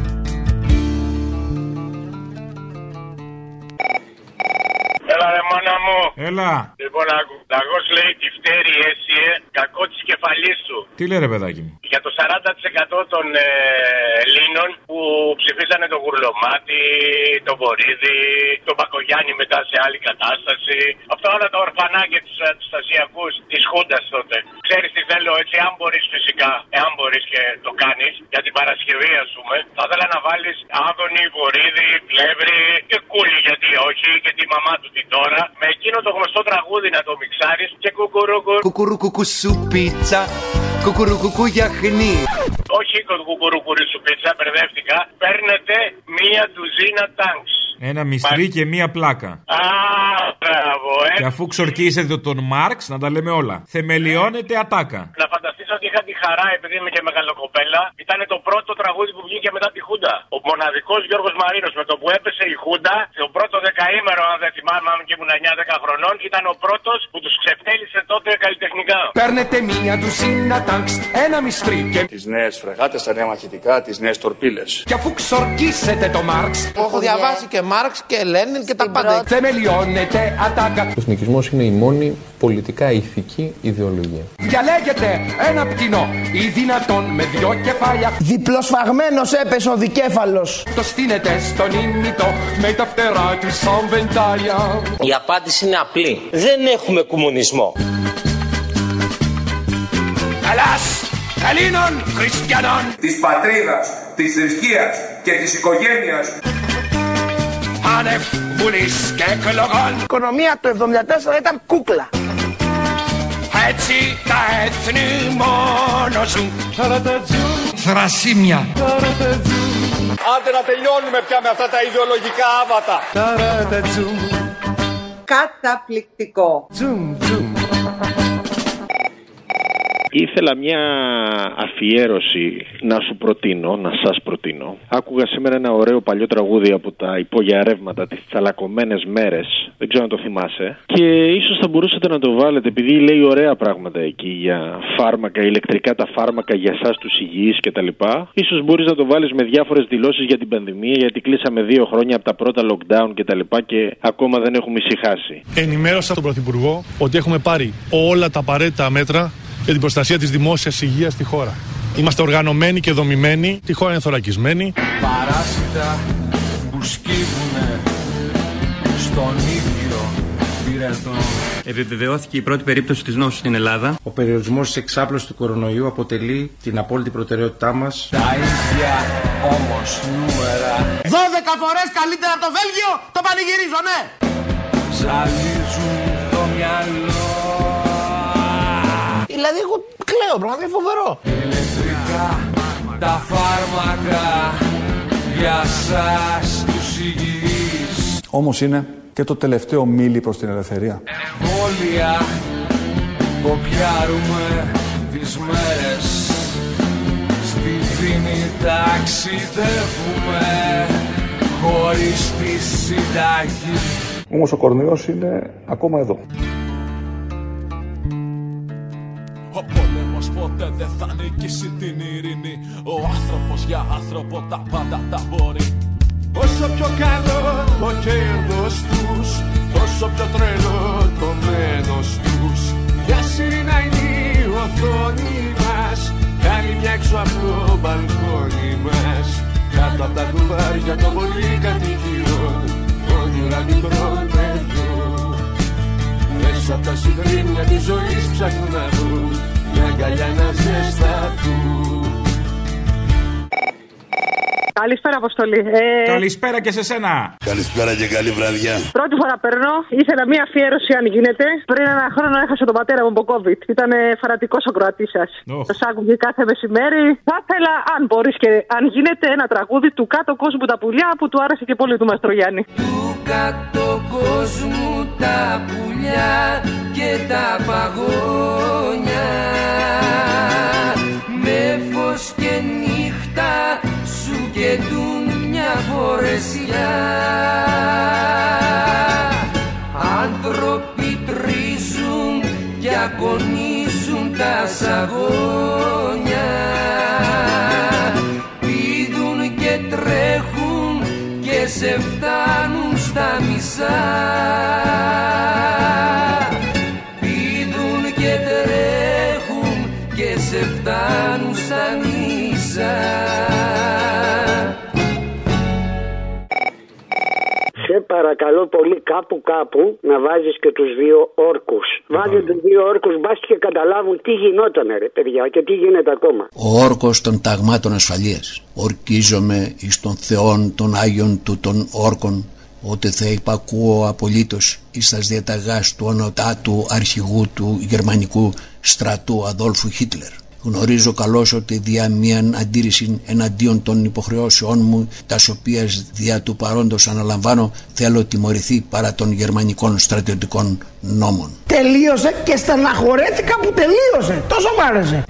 Έλα ρε μάνα μου. Έλα. Λοιπόν, άκου. Λαγός λέει τη φταίρει έσυε κακό της κεφαλής σου. Τι λέει ρε παιδάκι μου; Για το 40% των ε, Ελλήνων που ψηφίσανε τον Γουρλωμάτι, τον Βορύδη, τον Πακογιάννη μετά σε άλλη κατάσταση. Αυτά όλα τα ορφανάκια τους αντιστασιακούς της Χούντας τότε. Ξέρεις τι θέλω έτσι, αν μπορείς φυσικά, εάν μπορείς και το κάνεις, για την Παρασκευή ας πούμε, θα ήθελα να βάλεις Άδωνη, Βορύδη, Πλεύρη και Κούλη γιατί όχι και τη μαμά του την τώρα, με εκείνο το γνωστό τραγούδι να το μιξάρεις και κουκουρούκου. Κουκουρουκουκου σου πίτσα, κουκουρουκουκου γιαχνί. Όχι κουκουρούκουρι σου πίτσα, μπερδεύτηκα. Παίρνετε μία τουζίνα τάγκς. Ένα μυστρί και μία πλάκα. Α, μπράβο, ε. Και αφού ξορκίσετε τον Μάρξ, να τα λέμε όλα. Θεμελιώνεται ατάκα. Να φανταστείς ότι είχα τη χαρά, επειδή είμαι και μεγαλοκοπέλα, ήταν το πρώτο τραγούδι που βγήκε μετά τη Χούντα. Ο μοναδικός Γιώργος Μαρίνος με το που έπεσε η Χούντα, το πρώτο δεκαήμερο, αν δεν θυμάμαι, αν και ήμουν 9-10 χρονών, ήταν ο πρώτος που τους ξεφτέλησε τότε καλλιτεχνικά. Παίρνετε μία ντουζίνα τάγκς, ένα μυστρί και... Τις νέες φρεγάτες, τα νέα μαχητικά, τις νέες τορπίλες. Και αφού ξορκίσετε το Μάρξ... Έχω διαβάσει και Μάρξ και Λένιν και τα πάντα. Θεμελιώνετε ατάκα. Ο εθνικισμός είναι η μόνη πολιτικά ηθική ιδεολογία. Διαλέγετε ένα πτηνό ή δυνατόν με δυο κεφάλια. Διπλοσφαγμένος έπεσε ο δικέφαλος. Το στείνετε στον ήμιτο με τα φτερά του σαν βεντάλια. Η απάντηση είναι απλή. Δεν έχουμε κομμουνισμό. Ελλάς, Ελλήνων, Χριστιανών. της πατρίδας, της θρησκείας και της οικογένειας. Άνευ βουλής και εκλογών. Η οικονομία το 74 ήταν κούκλα. Έτσι τα έθνη μόνο ζουν. Θρασίμια. Άντε να τελειώνουμε πια με αυτά τα ιδεολογικά άβατα. Καταπληκτικό. Ήθελα μια αφιέρωση να σου προτείνω, να σας προτείνω. Άκουγα σήμερα ένα ωραίο παλιό τραγούδι από τα υπόγεια ρεύματα, τις τσαλακωμένες μέρες. Δεν ξέρω αν το θυμάσαι. Και ίσως θα μπορούσατε να το βάλετε, επειδή λέει ωραία πράγματα εκεί για φάρμακα, ηλεκτρικά τα φάρμακα για εσάς τους υγιείς κτλ. Ίσως μπορείς να το βάλεις με διάφορες δηλώσεις για την πανδημία, γιατί κλείσαμε δύο χρόνια από τα πρώτα lockdown κτλ. Και, και ακόμα δεν έχουμε ησυχάσει. Ενημέρωσα τον Πρωθυπουργό ότι έχουμε πάρει όλα τα απαραίτητα μέτρα για την προστασία της δημόσιας υγείας στη χώρα. Είμαστε οργανωμένοι και δομημένοι, τη χώρα είναι θωρακισμένη. Παράσιτα που σκύβουνε στον ίδιο πυρετό. Επιβεβαιώθηκε η πρώτη περίπτωση της νόσου στην Ελλάδα. Ο περιορισμός της εξάπλωσης του κορονοϊού αποτελεί την απόλυτη προτεραιότητά μας. Τα ίδια όμως νούμερα 12 φορές καλύτερα από το Βέλγιο, το πανηγυρίζω, ναι. ζαλίζουν το μυαλό. Δηλαδή, εγώ κλαίω, πραγματικά είναι φοβερό. Ηλεκτρικά τα φάρμακα για σας τους υγιείς. Όμως είναι και το τελευταίο μίλι προς την ελευθερία. Εμβόλια κοπιάρουμε τις μέρες Στη δίνη ταξιδεύουμε χωρίς τη συνταγή Όμως ο κορονοϊός είναι ακόμα εδώ. Ποτέ δεν θα νικήσει την ειρήνη. Ο άνθρωπος για άνθρωπο τα πάντα τα μπορεί. Όσο πιο καλός το κέρδος τους Τόσο πιο τρελό το μένος τους. Μια σιρήνα είναι η οθόνη μας Κάνει μια έξω από το μπαλκόνι μας. Κάτω από τα κουβάρια των πολυκατοικιών Όνειρα μικρών παιδιών Μέσα από τα συγκρίνια της ζωής ψάχνουν να βρουν Μια αγκαλιά να ζεσταθούν Καλησπέρα, Αποστολή. Ε, Καλησπέρα και σε σένα. Καλησπέρα και καλή βραδιά. Πρώτη φορά παίρνω. Ήθελα μία αφιέρωση, αν γίνεται. Πριν ένα χρόνο έχασα τον πατέρα μου από COVID. Ήταν φαρατικό ο Κροατής σας. Oh. Σας άκουγε κάθε μεσημέρι. Θα ήθελα, αν μπορείς και αν γίνεται, ένα τραγούδι του κάτω κόσμου τα πουλιά που του άρεσε και πολύ του Μαστρογιάννη. Του κάτω κόσμου τα πουλιά και τα παγόνια με φως και νύχτα σου καιτούν μια φορεσιά Άνθρωποι τρίζουν και αγωνίζουν τα σαγόνια. Πήδουν και τρέχουν και σε φτάνουν στα μισά. Πήδουν και τρέχουν και σε φτάνουν στα μισά παρακαλώ πολύ κάπου κάπου να βάζεις και τους δύο όρκους. Βάζε τους δύο όρκους μπας και καταλάβουν τι γινότανε ρε παιδιά και τι γίνεται ακόμα. Ο όρκος των ταγμάτων ασφαλείας. Ορκίζομαι εις των θεών των Άγιων του των όρκων ότι θα υπακούω απολύτως εις τας διαταγάς του ονοτάτου αρχηγού του γερμανικού στρατού Αδόλφου Χίτλερ. Γνωρίζω καλώς ότι δια μίαν αντίρρηση εναντίον των υποχρεώσεών μου, τας οποίας δια του παρόντος αναλαμβάνω, θέλω τιμωρηθεί παρά των γερμανικών στρατιωτικών νόμων. Τελείωσε και στεναχωρέθηκα που τελείωσε. Τόσο μ' άρεσε.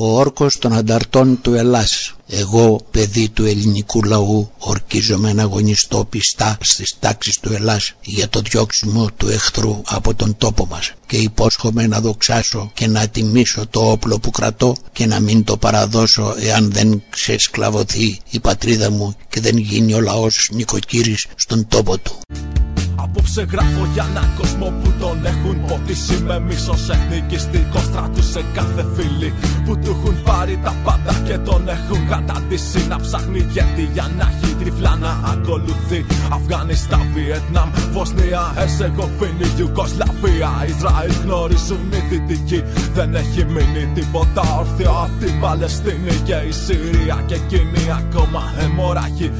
Ο όρκος των ανταρτών του Ελλάς. Εγώ, παιδί του ελληνικού λαού, ορκίζομαι να αγωνιστώ πιστά στις τάξεις του Ελλάς για το διώξιμο του εχθρού από τον τόπο μας και υπόσχομαι να δοξάσω και να τιμήσω το όπλο που κρατώ και να μην το παραδώσω εάν δεν ξεσκλαβωθεί η πατρίδα μου και δεν γίνει ο λαός νοικοκύρης στον τόπο του. Απόψε γράφω για έναν κόσμο που τον έχουν ποτίσει με μίσος εθνικιστικό στρατού σε κάθε φίλη που του έχουν πάρει τα πάντα και τον έχουν καταντήσει να ψάχνει γιατί για να έχει τριφλά να ακολουθεί. Αφγανιστάν, Βιετνάμ, Βοσνία, Ερσεγοβίνη, Ιουγκοσλαβία, Ισραήλ γνωρίζουν οι δυτικοί. Δεν έχει μείνει τίποτα όρθιο από την Παλαιστίνη και η Συρία και εκείνη ακόμα αιμορραγεί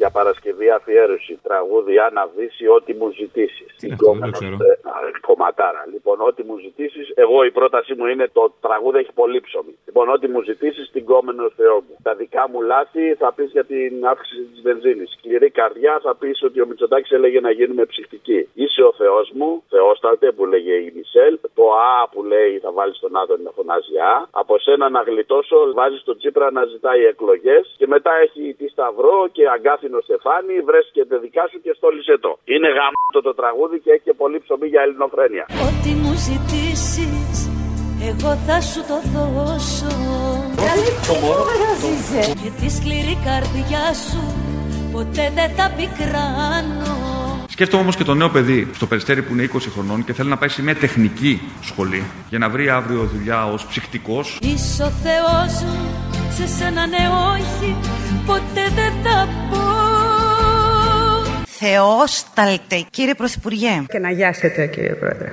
για Παρασκευή αφιέρωση. Τραγούδι Άννα Δύση, ό,τι μου ζητήσεις. Είναι αυτό, δεν το ξέρω. Κομματάρα. Λοιπόν, ό,τι μου ζητήσεις, εγώ η πρότασή μου είναι το τραγούδι έχει πολύ ψωμί. Λοιπόν, ό,τι μου ζητήσεις, την κόμενο Θεό μου. Τα δικά μου λάθη θα πεις για την αύξηση της βενζίνης. Σκληρή καρδιά θα πεις ότι ο Μητσοτάκης έλεγε να γίνουμε ψυχτικοί. Είσαι ο Θεός μου, Θεόστατε που λέγε η Μισελ. Το Α που λέει θα βάλεις τον Άδωνη να φωνάζει Α. Από σένα να γλιτώσω, βάζεις τον Τσίπρα να ζητάει εκλογές. Και μετά έχει τη Σταυρό και αγκάθινο στεφάνι, βρέσκεται δικά σου και στόλισε το. Είναι γαμάτο το τραγούδι και έχει και πολύ ψωμί για ελληνοφρένεια. Ό,τι μου ζητήσεις εγώ θα σου το δώσω Και τη σκληρή καρδιά σου ποτέ δεν θα πικράνω Σκέφτομαι όμως και το νέο παιδί στο περιστέρι που είναι 20 χρονών και θέλει να πάει σε μια τεχνική σχολή για να βρει αύριο δουλειά ως ψυχτικός. Είσαι ο Θεός μου, σε σένα ναι όχι, ποτέ δεν θα πω Θεόσταλτε, κύριε Πρωθυπουργέ. Και να γιάσετε, κύριε Πρόεδρε.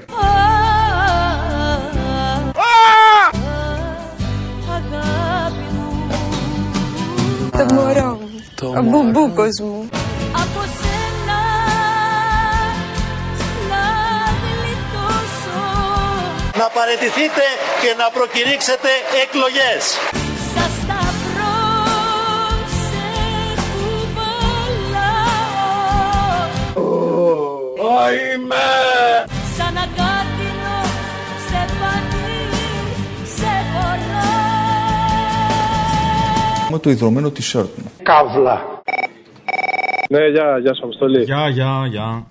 Το μωρό μου, ο μπουμπούκος μου. Από Να παραιτηθείτε και να προκηρύξετε εκλογές. Σας σταυρό σε κουβαλάω Είμαι! Σαν αγκάθινο σε πανί σε φορώ Με το ιδρωμένο t-shirt μου. Καύλα. Ναι, γεια, γεια σου, Αποστολή. Γεια, γεια, γεια.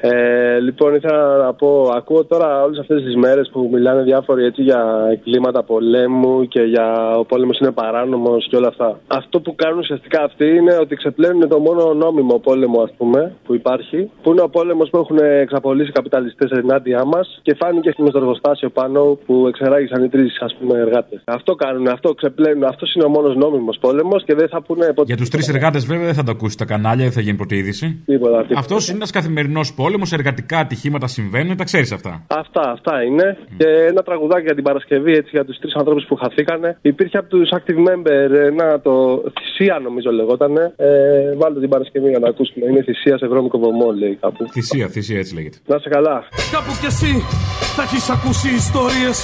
Ε, λοιπόν, ήθελα να πω, ακούω τώρα όλες αυτές τις μέρες που μιλάνε διάφοροι έτσι για κλίματα πολέμου και για ο πόλεμος είναι παράνομος και όλα αυτά. Αυτό που κάνουν ουσιαστικά αυτοί είναι ότι ξεπλένουν το μόνο νόμιμο πόλεμο, ας πούμε, που υπάρχει, που είναι ο πόλεμος που έχουν εξαπολύσει οι καπιταλιστές ενάντια μας και φάνηκε στο εργοστάσιο πάνω που εξεράγησαν οι τρεις εργάτες. Αυτό κάνουν, αυτό ξεπλένουν. Αυτός είναι ο μόνος νόμιμος πόλεμος και δεν θα πούνε ποτέ. Για τους τρεις εργάτες, βέβαια, δεν θα το ακούσει τα κανάλια, δεν θα γίνει πρώτη είδηση. Τίποτα. τίποτα. Αυτός είναι ένας καθημερινός πόλεμο, εργατικά ατυχήματα συμβαίνουν, τα ξέρεις αυτά. Αυτά, αυτά είναι. Και ένα τραγουδάκι για την Παρασκευή, έτσι, για τους τρεις ανθρώπους που χαθήκανε. Υπήρχε από τους active member ένα το θυσία, νομίζω λεγόταν. Ε, βάλτε την Παρασκευή για να ακούσουμε. Είναι θυσία σε βρώμικο βωμό, λέει κάπου. Θυσία, θυσία, έτσι λέγεται. Να σε καλά. Κάπου κι εσύ θα έχεις ακούσει ιστορίες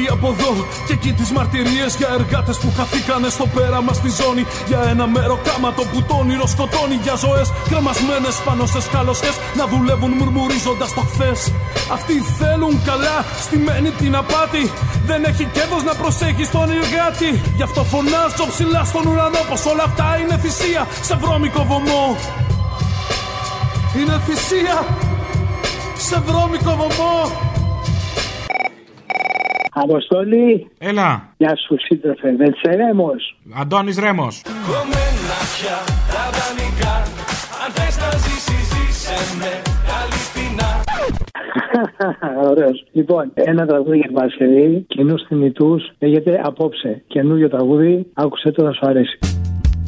ή από εδώ και εκεί τις μαρτυρίες για εργάτες που χαθήκανε στο πέραμα στη ζώνη. Για ένα μέρο κάματο που το όνειρο σκοτώνει. Για ζωές κρεμασμένες πάνω σε σκάλωσχε να δουλεύουν μουρμουρίζοντας το χθες. Αυτοί θέλουν καλά, στημένη την απάτη. Δεν έχει κέρδος να προσέχει τον εργάτη. Γι' αυτό φωνάζω ψηλά στον ουρανό πως όλα αυτά είναι θυσία σε βρώμικο βωμό. Είναι θυσία σε βρώμικο βωμό. Αποστολή. Έλα. Γεια σου, σύντροφε. Δεν είσαι Ρέμο. Αντώνης Ρέμος. Κομμένα πια τα δανεικά. Ωραίος. Λοιπόν, ένα τραγούδι για την Παρασκευή, κοινού θυμητούς, λέγεται Απόψε. Καινούριο τραγούδι, άκουσε το να σου αρέσει.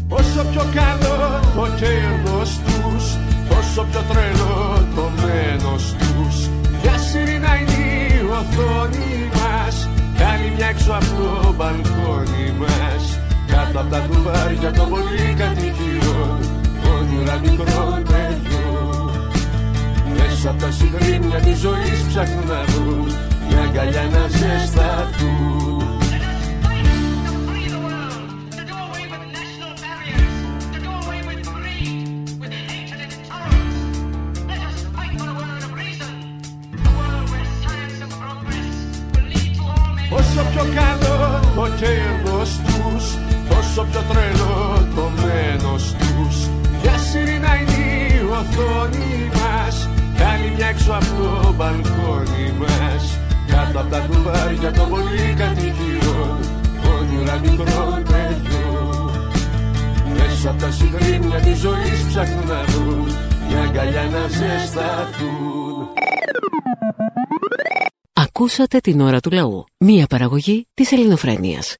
Όσο πιο καλό το κέρδος τους, τόσο πιο τρελό το μένο τους. Για σιρήνα είναι η οθόνη μας. Καλή μια έξω από το μπαλκόνι μας. Κάτω από τα κουβάρια των πολυκατοικιών. Όνειρα μικρών παιδιών. Μέσα από τα συγκρίνια της ζωής ψάχνουν να βρουν μια αγκαλιά να ζεσταθούν. Όσο πιο καλό το κέρδος τους Τόσο πιο τρελό το μένος τους Για σιρήνα είναι η οθόνη μας Καλή μια έξω από το μπαλκόνι μας. Κάτω από τα κουβάρια των πολυκατοικιών Όνειρα μικρών παιδιών Μέσα από τα συγκρίνια της ζωής ψάχνουν να βρουν Μια αγκαλιά να ζεσταθούν. Ακούσατε την ώρα του λαού. Μία παραγωγή της ελληνοφρένειας.